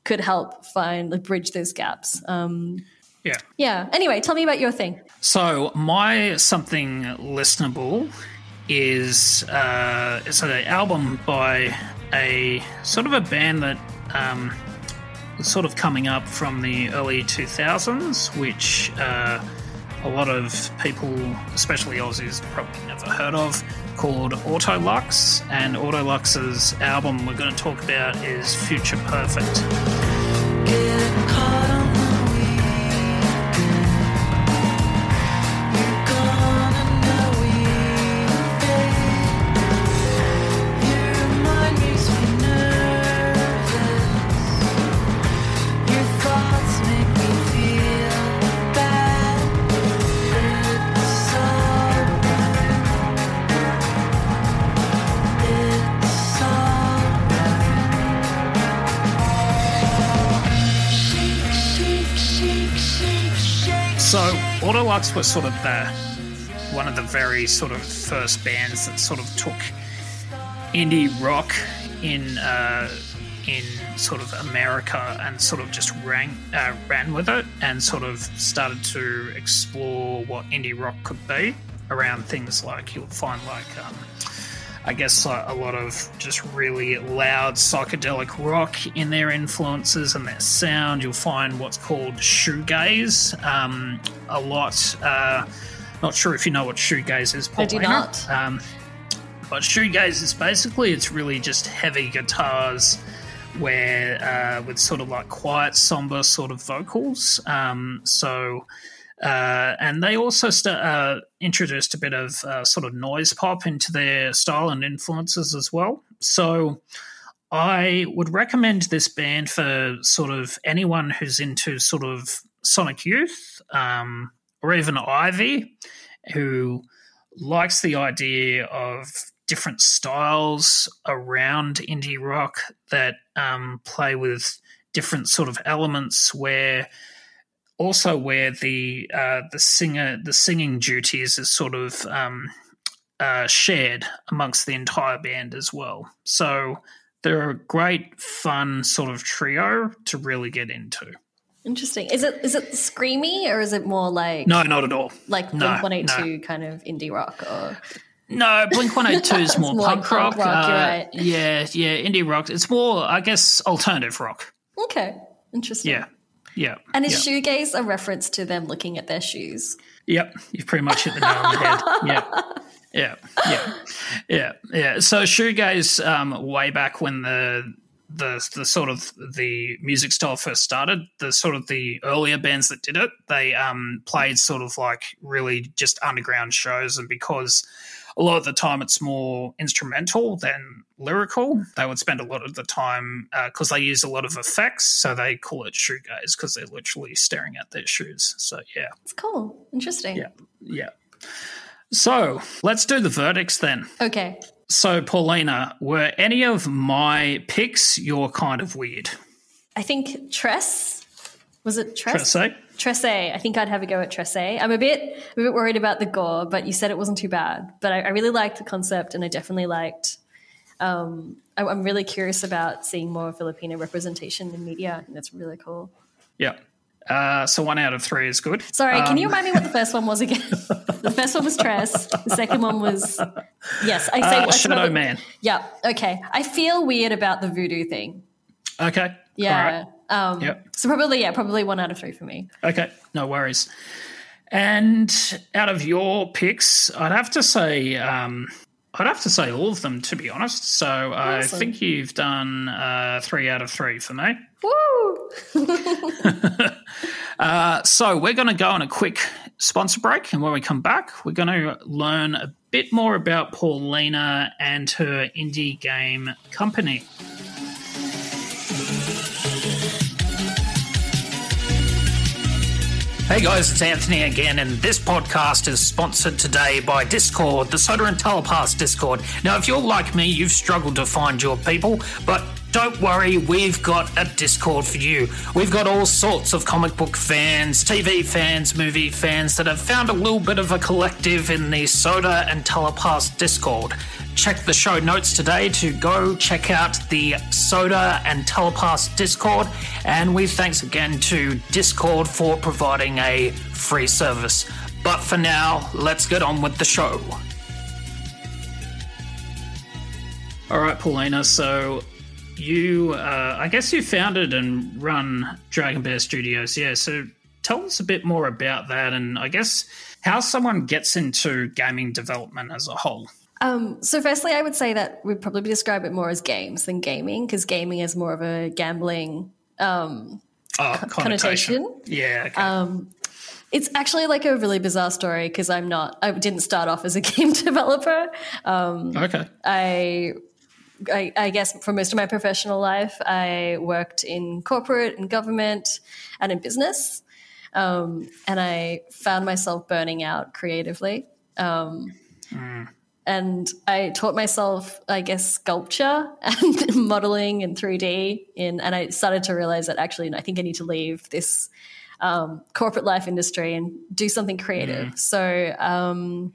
could help find, like, bridge those gaps. Um, Yeah. yeah. Anyway, tell me about your thing. So my something listenable is uh, it's an album by a sort of a band that um, sort of coming up from the early 2000s, which uh, a lot of people, especially Aussies, probably never heard of, called Autolux. And Autolux's album we're going to talk about is Future Perfect. Autolux was sort of the one of the very sort of first bands that sort of took indie rock in uh, in sort of America and sort of just ran uh, ran with it and sort of started to explore what indie rock could be around things like you'll find like um, I guess like a lot of just really loud psychedelic rock in their influences and their sound. You'll find what's called shoegaze um, a lot. Uh, not sure if you know what shoegaze is. I do not. Um, but shoegaze is basically it's really just heavy guitars where uh, with sort of like quiet, somber sort of vocals. Um, so. Uh, and they also st- uh, introduced a bit of uh, sort of noise pop into their style and influences as well. So I would recommend this band for sort of anyone who's into sort of Sonic Youth um, or even Ivy, who likes the idea of different styles around indie rock that um, play with different sort of elements where also where the uh, the singer the singing duties is sort of um, uh, shared amongst the entire band as well. So they're a great, fun sort of trio to really get into. Interesting. Is it is it screamy or is it more like no, not at all. Like Blink One Eight Two kind of indie rock or no, Blink One Eight Two is more, more punk, punk rock. rock, uh, right. Yeah, yeah, indie rock. It's more, I guess, alternative rock. Okay, interesting. Yeah, yeah. And is yeah. shoegaze a reference to them looking at their shoes? Yep, you've pretty much hit the nail on the head. Yeah. Yeah, yeah, yeah, yeah. So shoegaze, um, way back when the the the sort of the music style first started, the sort of the earlier bands that did it, they um, played sort of like really just underground shows, and because a lot of the time it's more instrumental than lyrical, they would spend a lot of the time uh, because they use a lot of effects, so they call it shoe shoegaze because they're literally staring at their shoes. So yeah, It's cool. Interesting. yeah, yeah. So let's do the verdicts then. Okay. So, Paulina, were any of my picks your kind of weird? I think Tress was it Tress? Tresse? Tresse. I think I'd have a go at Tresse. I'm a bit I'm a bit worried about the gore, but you said it wasn't too bad. But I, I really liked the concept, and I definitely liked. Um, I, I'm really curious about seeing more Filipino representation in media. I think that's really cool. Yeah. Uh, so one out of three is good. Sorry, can you Um, remind me what the first one was again? the first one was Tress. The second one was yes. I say Uh, I Shadowman. Yeah. Okay. I feel weird about the voodoo thing. Okay. Yeah. All Um, Yep. So probably yeah, probably one out of three for me. Okay. No worries. And out of your picks, I'd have to say, um, I'd have to say all of them, to be honest. So I think you've done uh, three out of three for me. Woo! Uh, so we're going to go on a quick sponsor break, and when we come back, we're going to learn a bit more about Paulina and her indie game company. Hey guys, it's Anthony again, and this podcast is sponsored today by Discord, the Soda and Telepass Discord. Now, if you're like me, you've struggled to find your people, but don't worry, we've got a Discord for you. We've got all sorts of comic book fans, TV fans, movie fans that have found a little bit of a collective in the Soda and Telepass Discord. Check the show notes today to go check out the Soda and Telepass Discord. And we thanks again to Discord for providing a free service. But for now, let's get on with the show. All right, Paulina. So you, uh, I guess you founded and run DragonBear Studios. Yeah. So tell us a bit more about that, and I guess how someone gets into gaming development as a whole. Um, so, firstly, I would say that we'd probably describe it more as games than gaming because gaming is more of a gambling um, Oh, connotation. connotation. Yeah. Okay. Um, it's actually like a really bizarre story because I'm not, I didn't start off as a game developer. Um, okay. I, I, I guess for most of my professional life, I worked in corporate and government and in business. Um, and I found myself burning out creatively. Um, and I taught myself, I guess, sculpture and modeling and 3D. In, and I started to realize that actually, I think I need to leave this um, corporate life industry and do something creative. So, um,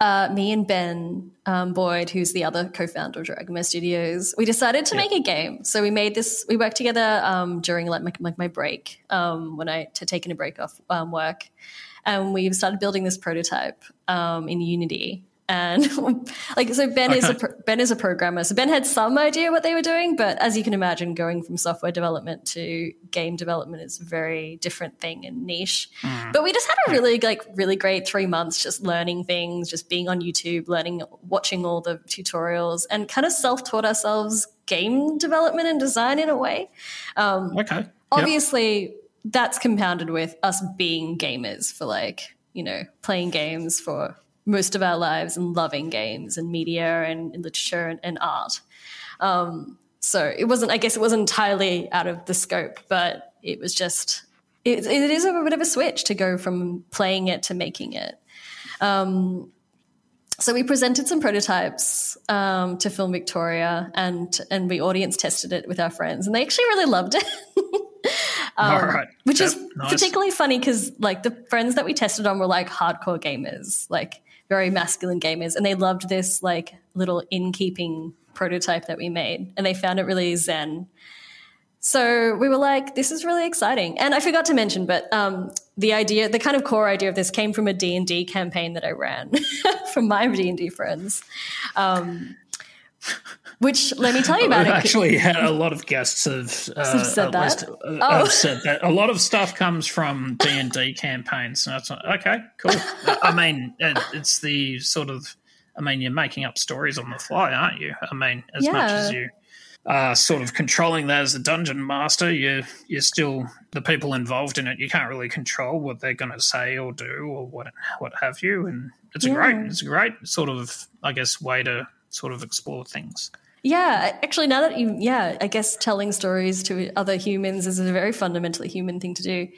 uh, me and Ben um, Boyd, who's the other co-founder of DragonBear Studios, we decided to make a game. So we made this. We worked together um, during like my, like my break um, when I had taken a break off um, work, and we've started building this prototype um, in Unity. and like so ben okay. is a ben is a programmer so ben had some idea what they were doing but as you can imagine going from software development to game development is a very different thing and niche mm. but we just had a really like really great three months just learning things just being on youtube learning watching all the tutorials and kind of self-taught ourselves game development and design in a way um, okay obviously yep. That's compounded with us being gamers for like you know playing games for most of our lives and loving games and media and, and literature and, and art. Um, so it wasn't, I guess it wasn't entirely out of the scope, but it was just, it, it is a bit of a switch to go from playing it to making it. Um, so we presented some prototypes um, to Film Victoria, and and we audience tested it with our friends, and they actually really loved it. um, Which yep, is nice. particularly funny because like the friends that we tested on were like hardcore gamers, like very masculine gamers, and they loved this like little innkeeping prototype that we made, and they found it really zen. So we were like, this is really exciting. And I forgot to mention, but um, the idea, the kind of core idea of this came from a D&D campaign that I ran from my D&D friends. Um, which let me tell you about We've it. Actually, had a lot of guests have, uh, said that. Least, uh, oh. have said that. A lot of stuff comes from D and D campaigns. And it's like, okay, cool. I mean, it's the sort of. I mean, you're making up stories on the fly, aren't you? I mean, as yeah. much as you are sort of controlling that as a dungeon master, you you're still the people involved in it. You can't really control what they're going to say or do or what what have you. And it's yeah. a great, it's a great sort of, I guess, way to sort of explore things. Yeah, actually, now that you, yeah, I guess telling stories to other humans is a very fundamentally human thing to do.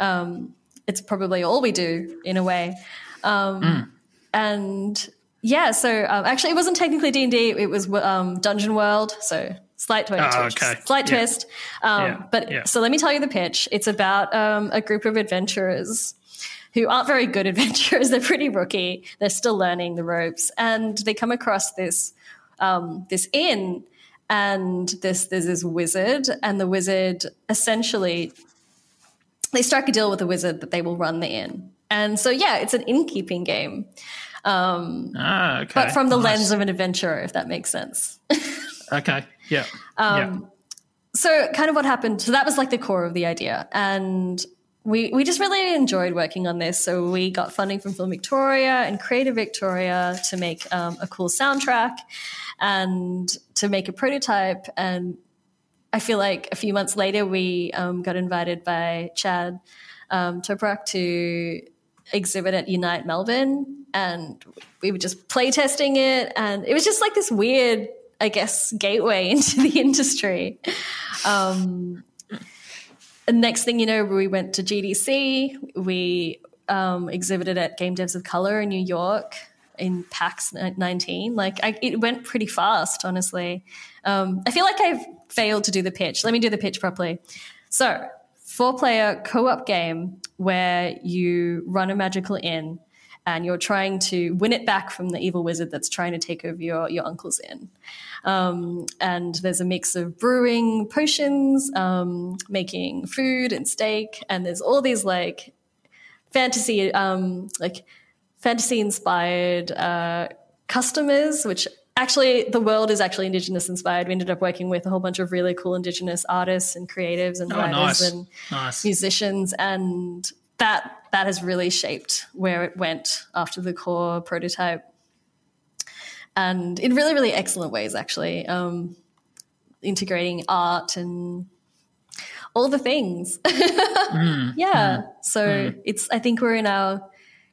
Um, it's probably all we do in a way. Um, mm. And yeah, so um, actually, it wasn't technically D and D; it was um, Dungeon World. So slight twist, oh, okay. slight yeah. twist. Um, yeah. But yeah. so let me tell you the pitch. It's about um, a group of adventurers who aren't very good adventurers. They're pretty rookie. They're still learning the ropes, and they come across this um, this inn, and this there's this wizard, and the wizard essentially they strike a deal with the wizard that they will run the inn. And so, yeah, it's an innkeeping game. Um, ah, okay. But from the nice. lens of an adventurer, if that makes sense. okay. Yeah. Um, yeah. So, kind of what happened. So, that was like the core of the idea. And we, we just really enjoyed working on this. So we got funding from Film Victoria and Creative Victoria to make um, a cool soundtrack and to make a prototype. And I feel like a few months later, we um, got invited by Chad um, Toprak to exhibit at Unite Melbourne. And we were just playtesting it. And it was just like this weird, I guess, gateway into the industry. Um, and next thing you know, we went to GDC. We um, exhibited at Game Devs of Color in New York in PAX 19. Like, I, it went pretty fast, honestly. Um, I feel like I've failed to do the pitch. Let me do the pitch properly. So, four player co op game where you run a magical inn and you're trying to win it back from the evil wizard that's trying to take over your, your uncle's inn. Um, and there's a mix of brewing potions, um, making food and steak, and there's all these like fantasy, um, like fantasy inspired uh, customers, which actually the world is actually indigenous inspired we ended up working with a whole bunch of really cool indigenous artists and creatives and oh, writers nice. and nice. musicians and that that has really shaped where it went after the core prototype. And in really really excellent ways actually um, integrating art and all the things. Mm, yeah mm, so mm. it's i think we're in our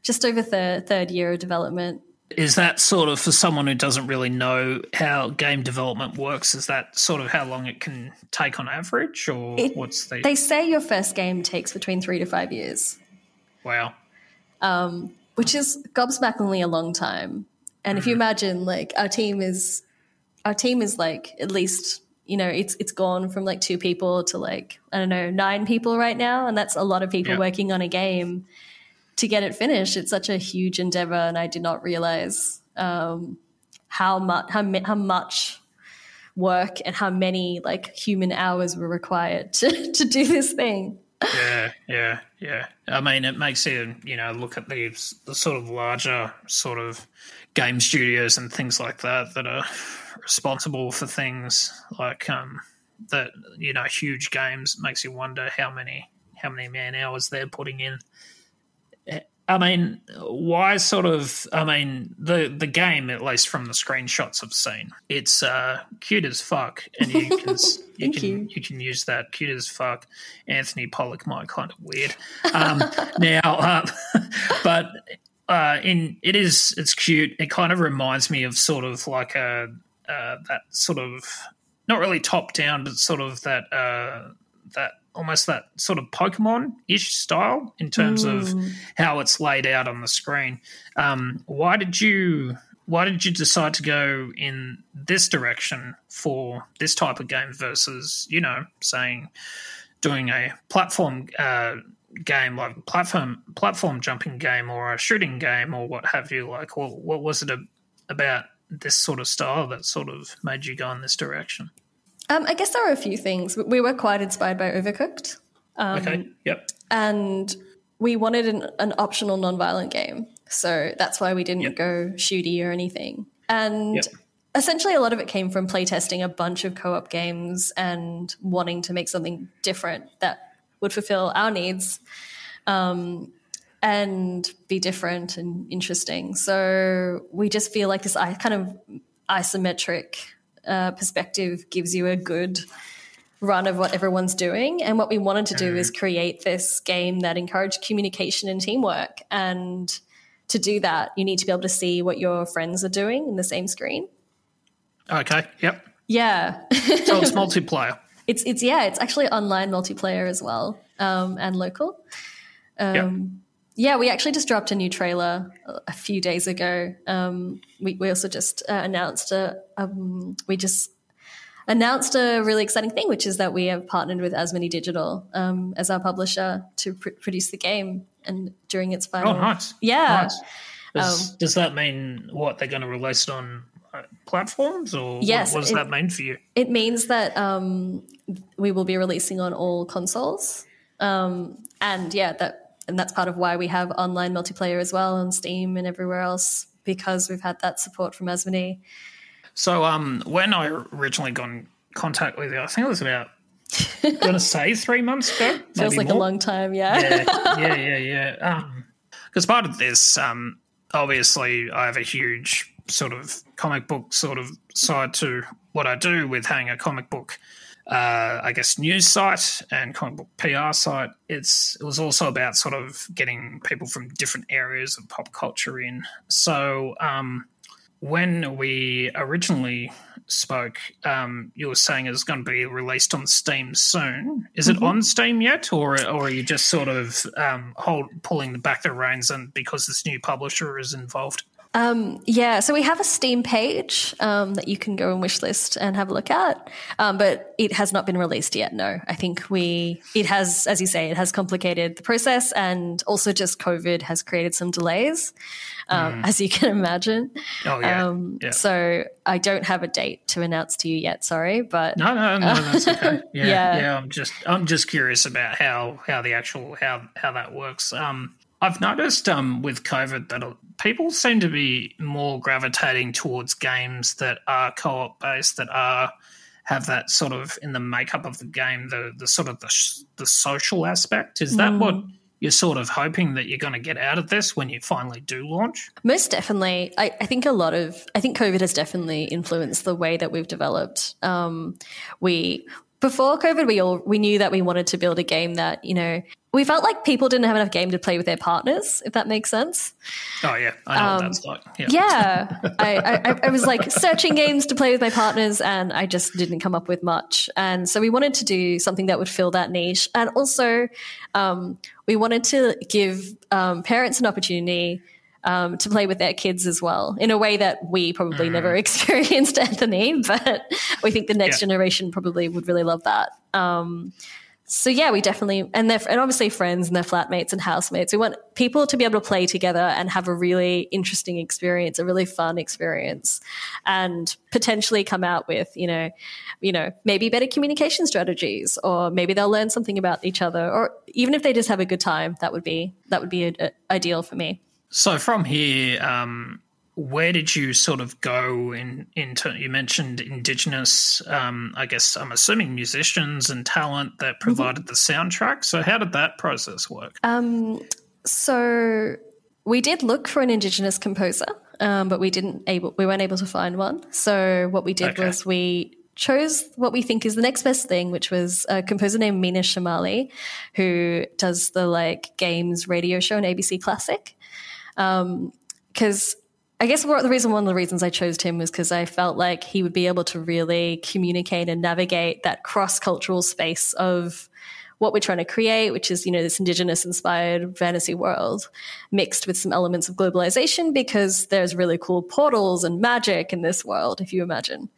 just over the third year of development is that sort of for someone who doesn't really know how game development works is that sort of how long it can take on average or it, what's the they say your first game takes between three to five years wow um, which is gobsmackingly a long time and mm-hmm. if you mm-hmm. imagine like our team is our team is like at least you know it's it's gone from like two people to like i don't know nine people right now and that's a lot of people working on a game to get it finished. It's such a huge endeavor, and I did not realize um, how much how, how much work and how many like human hours were required to to do this thing. yeah, yeah, yeah. I mean, it makes you, you know, look at the the sort of larger sort of game studios and things like that that are responsible for things like um that you know huge games. Makes you wonder how many how many man hours they're putting in. I mean, why sort of? I mean, the the game, at least from the screenshots I've seen, it's uh, cute as fuck, and you can you can you. you. can use that cute as fuck. Anthony Pollock might kind of weird. Um, now, uh, but uh, in it is it's cute. It kind of reminds me of sort of like a uh, that sort of not really top down, but sort of that uh, that almost that sort of Pokemon ish style in terms mm. of how it's laid out on the screen. Um, why did you why did you decide to go in this direction for this type of game versus you know saying doing a platform uh, game like platform platform jumping game or a shooting game or what have you like what, what was it a, about this sort of style that sort of made you go in this direction um, I guess there are a few things. We were quite inspired by Overcooked. Um, okay. Yep. And we wanted an, an optional non-violent game, so that's why we didn't yep. go shooty or anything. And yep. essentially, a lot of it came from playtesting a bunch of co-op games and wanting to make something different that would fulfill our needs. Um, and be different and interesting. So we just feel like this kind of isometric uh, perspective gives you a good run of what everyone's doing. And what we wanted to do is create this game that encouraged communication and teamwork. And to do that, you need to be able to see what your friends are doing in the same screen. Okay. Yep. Yeah. so it's multiplayer. It's it's yeah. It's actually online multiplayer as well, um, and local. Um, yep. Yeah, we actually just dropped a new trailer a few days ago. Um, we, we also just uh, announced a um, we just announced a really exciting thing, which is that we have partnered with Asmodee Digital um, as our publisher to pr- produce the game, and during its final, oh, nice, yeah. Nice. Does, um, does that mean what they're going to release it on uh, platforms, or yes, what, what does it, that mean for you? It means that um, we will be releasing on all consoles, um, and yeah, that and that's part of why we have online multiplayer as well on Steam and everywhere else because we've had that support from Asmodee. So, um, when I originally got in contact with you, I think it was about I'm gonna say three months ago. Feels like more. a long time, yeah. Yeah, yeah, yeah, yeah. Because um, part of this, um, obviously, I have a huge sort of comic book sort of side to what I do with having a comic book uh, I guess, news site and comic book PR site. It's it was also about sort of getting people from different areas of pop culture in. So um, when we originally spoke, um, you were saying it's going to be released on Steam soon. Is mm-hmm. it on Steam yet, or or are you just sort of um, hold pulling back the reins and because this new publisher is involved? Um, yeah, so we have a Steam page um, that you can go and wishlist and have a look at, um, but it has not been released yet. No, I think we it has, as you say, it has complicated the process, and also just COVID has created some delays, mm. as you can imagine. Oh yeah. Um, yeah. So I don't have a date to announce to you yet. Sorry, but no, no, no, that's okay. Yeah, yeah, yeah. I'm just I'm just curious about how how the actual how how that works. Um, I've noticed um, with COVID that people seem to be more gravitating towards games that are co-op based, that are have that sort of in the makeup of the game, the the sort of the, the social aspect. Is that mm. what you're sort of hoping that you're going to get out of this when you finally do launch? Most definitely. I, I, think a lot of, I think COVID has definitely influenced the way that we've developed. Um, we, before COVID, we all, we knew that we wanted to build a game that, you know, we felt like people didn't have enough game to play with their partners, if that makes sense. Oh yeah, I know um, what that's like. Yeah, yeah. I, I, I, was like searching games to play with my partners, and I just didn't come up with much. And so we wanted to do something that would fill that niche, and also um, we wanted to give um, parents an opportunity. Um, to play with their kids as well in a way that we probably mm. never experienced, Anthony. But we think the next yeah. generation probably would really love that. So yeah, we definitely and they're and obviously friends and their flatmates and housemates. We want people to be able to play together and have a really interesting experience, a really fun experience, and potentially come out with you know, you know, maybe better communication strategies, or maybe they'll learn something about each other, or even if they just have a good time, that would be that would be a, a, ideal for me. So from here, um, where did you sort of go in into you mentioned indigenous um, i guess i'm assuming musicians and talent that mm-hmm. provided mm-hmm. the soundtrack so how did that process work um, so we did look for an indigenous composer um, but we didn't able we weren't able to find one so what we did okay. was we chose what we think is the next best thing, which was a composer named Meena Shamaly, who does the like games radio show on ABC Classic. Because um, I guess the reason, one of the reasons I chose him was because I felt like he would be able to really communicate and navigate that cross cultural space of what we're trying to create, which is, you know, this indigenous inspired fantasy world mixed with some elements of globalization because there's really cool portals and magic in this world, if you imagine.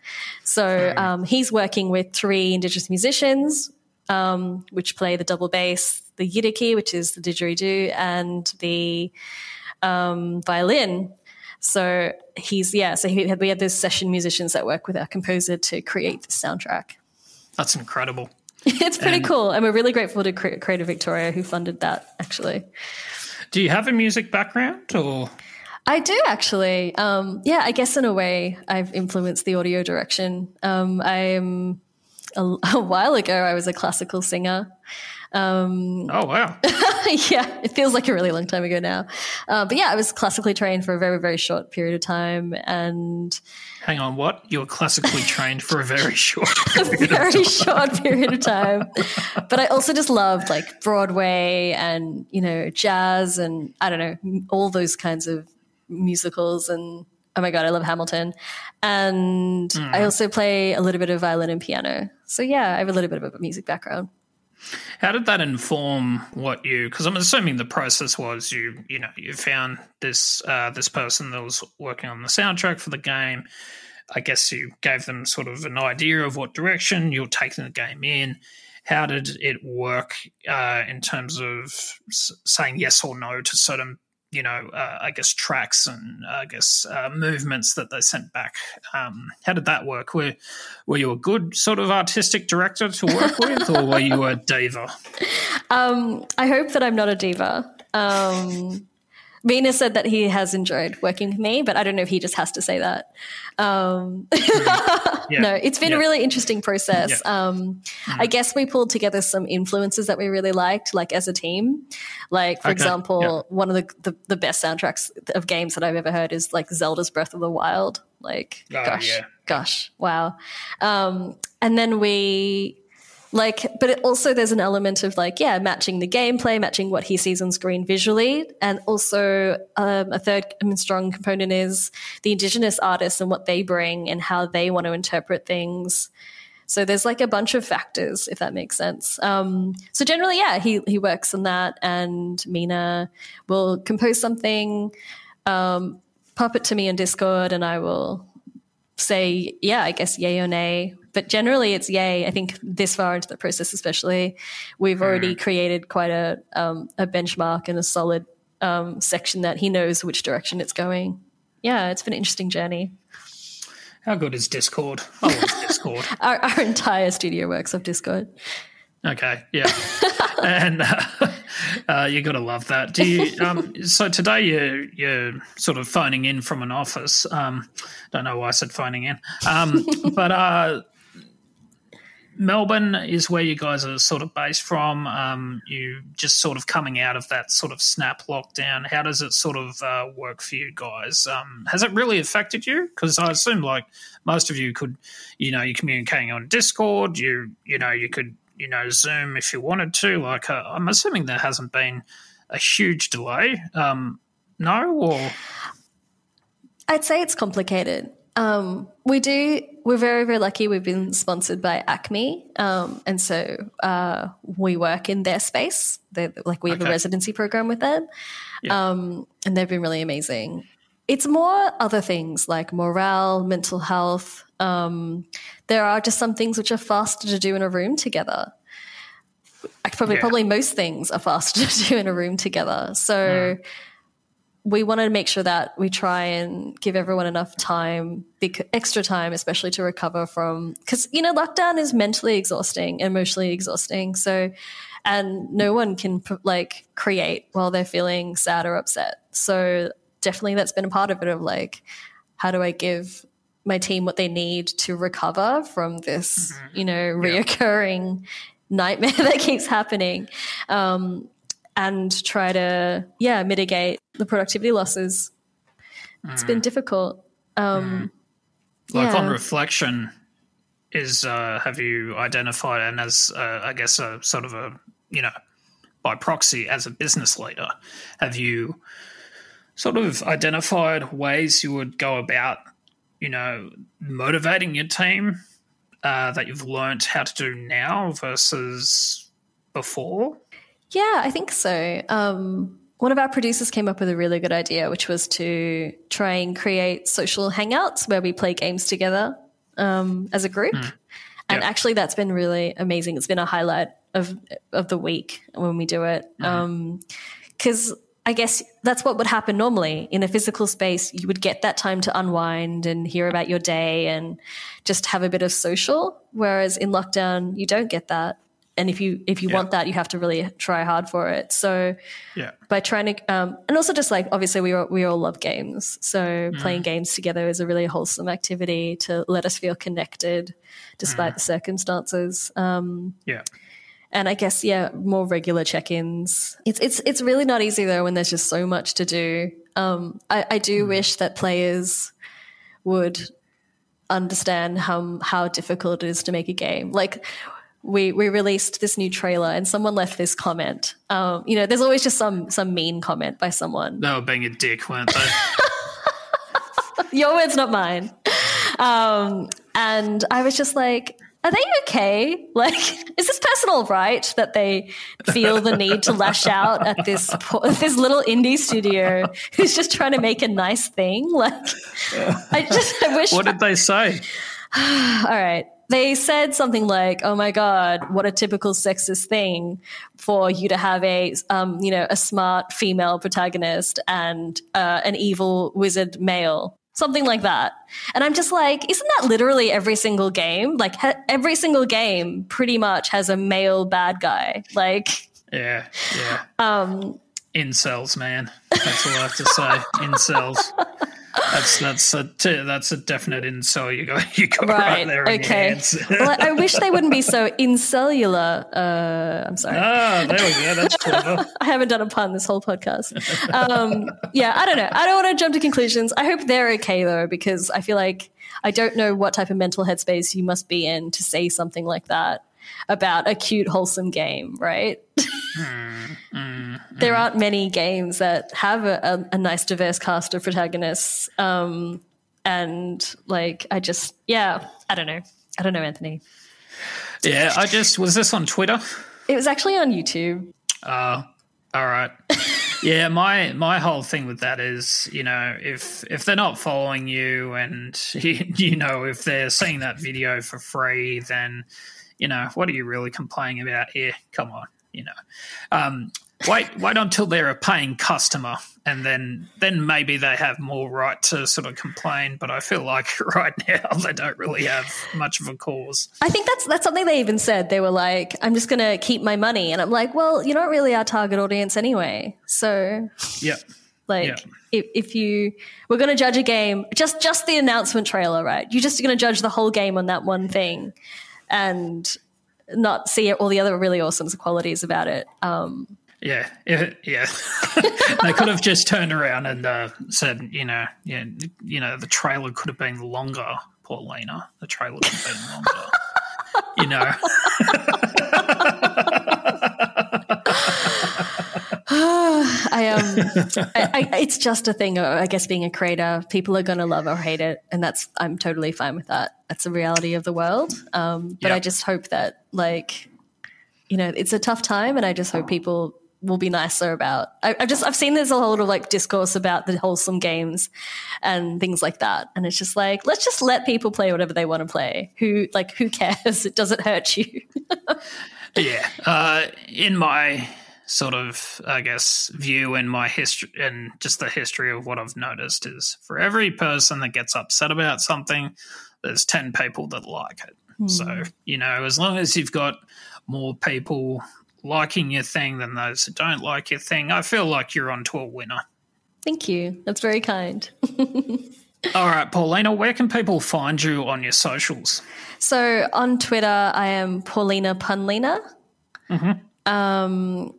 So um, he's working with three indigenous musicians, um, which play the double bass, the yidaki, which is the didgeridoo, and the um, violin, so he's yeah. So he, we had those session musicians that work with our composer to create the soundtrack. That's incredible. it's pretty and cool, and we're really grateful to Creative Victoria who funded that. Actually, do you have a music background or? I do actually. Um, yeah, I guess in a way, I've influenced the audio direction. Um, I am a, a, while ago. I was a classical singer. Um, oh wow! yeah, it feels like a really long time ago now. Uh, but yeah, I was classically trained for a very very short period of time, and hang on, what? You were classically trained for a very short, a very short period of time. But I also just loved like Broadway and you know jazz and I don't know all those kinds of musicals and oh my god, I love Hamilton. And mm. I also play a little bit of violin and piano. So yeah, I have a little bit of a music background. How did that inform what you? Because I'm assuming the process was you, you know, you found this uh, this person that was working on the soundtrack for the game. I guess you gave them sort of an idea of what direction you're taking the game in. How did it work uh, in terms of s- saying yes or no to certain you know, uh, I guess tracks and uh, I guess uh, movements that they sent back. Um, how did that work? Were were you a good sort of artistic director to work with, or were you a diva? Um, I hope that I'm not a diva. Um, Venus said that he has enjoyed working with me, but I don't know if he just has to say that. Um, yeah. No, it's been yeah. a really interesting process. Yeah. Um, mm. I guess we pulled together some influences that we really liked, like as a team. Like, for okay. example, one of the, the, the, best soundtracks of games that I've ever heard is like Zelda's Breath of the Wild. Like, oh, gosh, gosh, wow. Um, and then we like but it also there's an element of like yeah matching the gameplay matching what he sees on screen visually. And also um, a third mean, strong component is the indigenous artists and what they bring and how they want to interpret things. So there's like a bunch of factors if that makes sense. Um, so generally yeah he, he works on that and Meena will compose something. Um, pop it to me in discord and i will say yeah i guess yay or nay but generally it's yay. I think this far into the process, especially, we've already mm. created quite a um, a benchmark and a solid um, section that he knows which direction it's going. Yeah, it's been an interesting journey. How good is Discord? Love Discord. our, our entire studio works off Discord. Okay, yeah, and uh, uh, you got to love that. Do you? Um, so today you're you're sort of phoning in from an office. Um, don't know why I said phoning in, um, but uh, Melbourne is where you guys are sort of based from. Um, you just sort of coming out of that sort of snap lockdown. How does it sort of uh, work for you guys? Um, has it really affected you? Because I assume like most of you could, you know, you're communicating on Discord. You you know you could you know Zoom if you wanted to. Like uh, I'm assuming there hasn't been a huge delay. Um, no, or I'd say it's complicated. Um, we do. We're very, very lucky. We've been sponsored by Acme, um, and so uh, we work in their space. They're, like we have okay. a residency program with them, yeah. um, and they've been really amazing. It's more other things like morale, mental health. Um, there are just some things which are faster to do in a room together. probably Yeah. probably most things are faster to do in a room together. So we want to make sure that we try and give everyone enough time, bec- extra time, especially to recover from because you know lockdown is mentally exhausting, emotionally exhausting. So, and no one can like create while they're feeling sad or upset. So definitely that's been a part of it of like, how do I give my team what they need to recover from this, you know, reoccurring nightmare that keeps happening. Um, and try to yeah mitigate the productivity losses. It's been difficult. Um, Like yeah. on reflection, is uh, have you identified and as uh, I guess a sort of a you know by proxy as a business leader, have you sort of identified ways you would go about you know motivating your team uh, that you've learnt how to do now versus before? Yeah, I think so. Um, one of our producers came up with a really good idea, which was to try and create social hangouts where we play games together um, as a group. And actually, that's been really amazing. It's been a highlight of of the week when we do it. Because I guess that's what would happen normally in a physical space. You would get that time to unwind and hear about your day and just have a bit of social. Whereas in lockdown, you don't get that. And if you if you want that, you have to really try hard for it. So Yeah. by trying to um, and also just like obviously we all, we all love games. So playing games together is a really wholesome activity to let us feel connected despite the circumstances. Um, Yeah. and i guess yeah more regular check-ins. It's it's it's really not easy though when there's just so much to do. Um, I, I do wish that players would understand how how difficult it is to make a game. Like we we released this new trailer and someone left this comment um, you know there's always just some some mean comment by someone They were being a dick, weren't they? your words not mine um, and i was just like are they okay like is this personal right that they feel the need to lash out at this po- this little indie studio who's just trying to make a nice thing like i just i wish what did they say? all right. They said something like, "Oh my god, what a typical sexist thing for you to have a, um, you know, a smart female protagonist and uh, an evil wizard male." Something like that. And I'm just like, isn't that literally every single game? Like ha- every single game pretty much has a male bad guy. Like Yeah, yeah. um Incels, man. That's all I have to say. Incels. That's that's a that's a definite incel. You go you go right, right. there okay. well, I, I wish they wouldn't be so incellular. Uh, I'm sorry. ah, there we go. That's clever. I haven't done a pun this whole podcast. Um, yeah, I don't know. I don't want to jump to conclusions. I hope they're okay though, because I feel like I don't know what type of mental headspace you must be in to say something like that about a cute, wholesome game, right? there aren't many games that have a, a, a nice, diverse cast of protagonists. Um, and like, I just, yeah, I don't know. I don't know, Anthony. Yeah, I just was this on Twitter. It was actually on YouTube. Uh, all right. yeah, my my whole thing with that is, you know, if if they're not following you and you know if they're seeing that video for free, then you know what are you really complaining about here? Come on, you know. Um, wait wait until they're a paying customer, and then then maybe they have more right to sort of complain. But I feel like right now they don't really have much of a cause. I think that's that's something they even said. They were like, "I'm just going to keep my money," and I'm like, "Well, you're not really our target audience anyway." So, Yeah. like, Yeah. if, if you we're going to judge a game, just just the announcement trailer, right? You're just going to judge the whole game on that one thing, and not see all the other really awesome qualities about it. Um, Yeah, yeah, yeah. they could have just turned around and uh, said, you know, yeah, you know, the trailer could have been longer, Paulina. The trailer could have been longer. you know. I um, I, I, it's just a thing. I guess being a creator, people are going to love or hate it, and that's I'm totally fine with that. That's the reality of the world. Um, but Yeah. I just hope that, like, you know, it's a tough time, and I just hope people will be nicer about. I, I've just I've seen there's a whole lot of like discourse about the wholesome games and things like that, and it's just like let's just let people play whatever they want to play. Who like who cares? It doesn't hurt you. yeah. Uh, in my sort of, I guess, view in my history and just the history of what I've noticed is for every person that gets upset about something, there's 10 people that like it. Mm. So, you know, as long as you've got more people liking your thing than those that don't like your thing, I feel like you're onto a winner. Thank you. That's very kind. All right, Paulina, where can people find you on your socials? So on Twitter, I am Paulina Punlina. Mm-hmm. Um,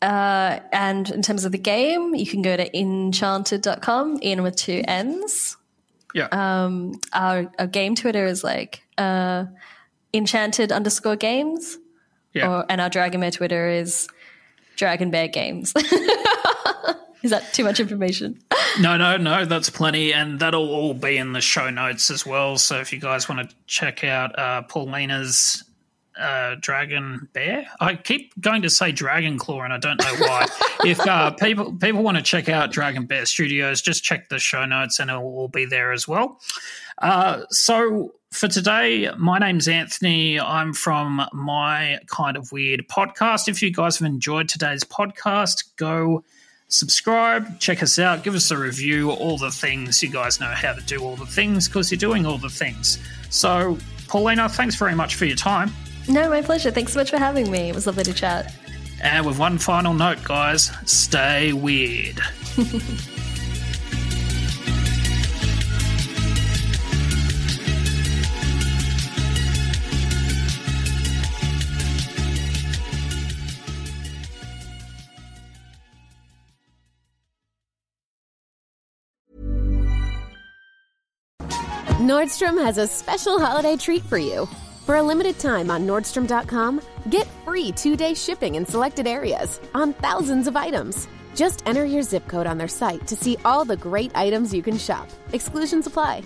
uh, and in terms of the game, you can go to innchanted.com, in with two N's. Yeah. Um, our, our game Twitter is like uh, innchanted underscore games. Yeah. Or, and our DragonBear Twitter is DragonBear Games. is that too much information? No, no, no, that's plenty. And that'll all be in the show notes as well. So if you guys want to check out uh, Paulina's uh, DragonBear. I keep going to say Dragon Claw, and I don't know why. if uh, people people want to check out DragonBear Studios, just check the show notes, and it will all be there as well. Uh, so for today, my name's Anthony. I'm from my kind of weird podcast. If you guys have enjoyed today's podcast, go subscribe, check us out, give us a review, all the things. You guys know how to do all the things because you're doing all the things. So, Paulina, thanks very much for your time. No, my pleasure. Thanks so much for having me. It was lovely to chat. And with one final note, guys, stay weird. Nordstrom has a special holiday treat for you. For a limited time on Nordstrom.com, get free two day shipping in selected areas on thousands of items. Just enter your zip code on their site to see all the great items you can shop. Exclusions apply.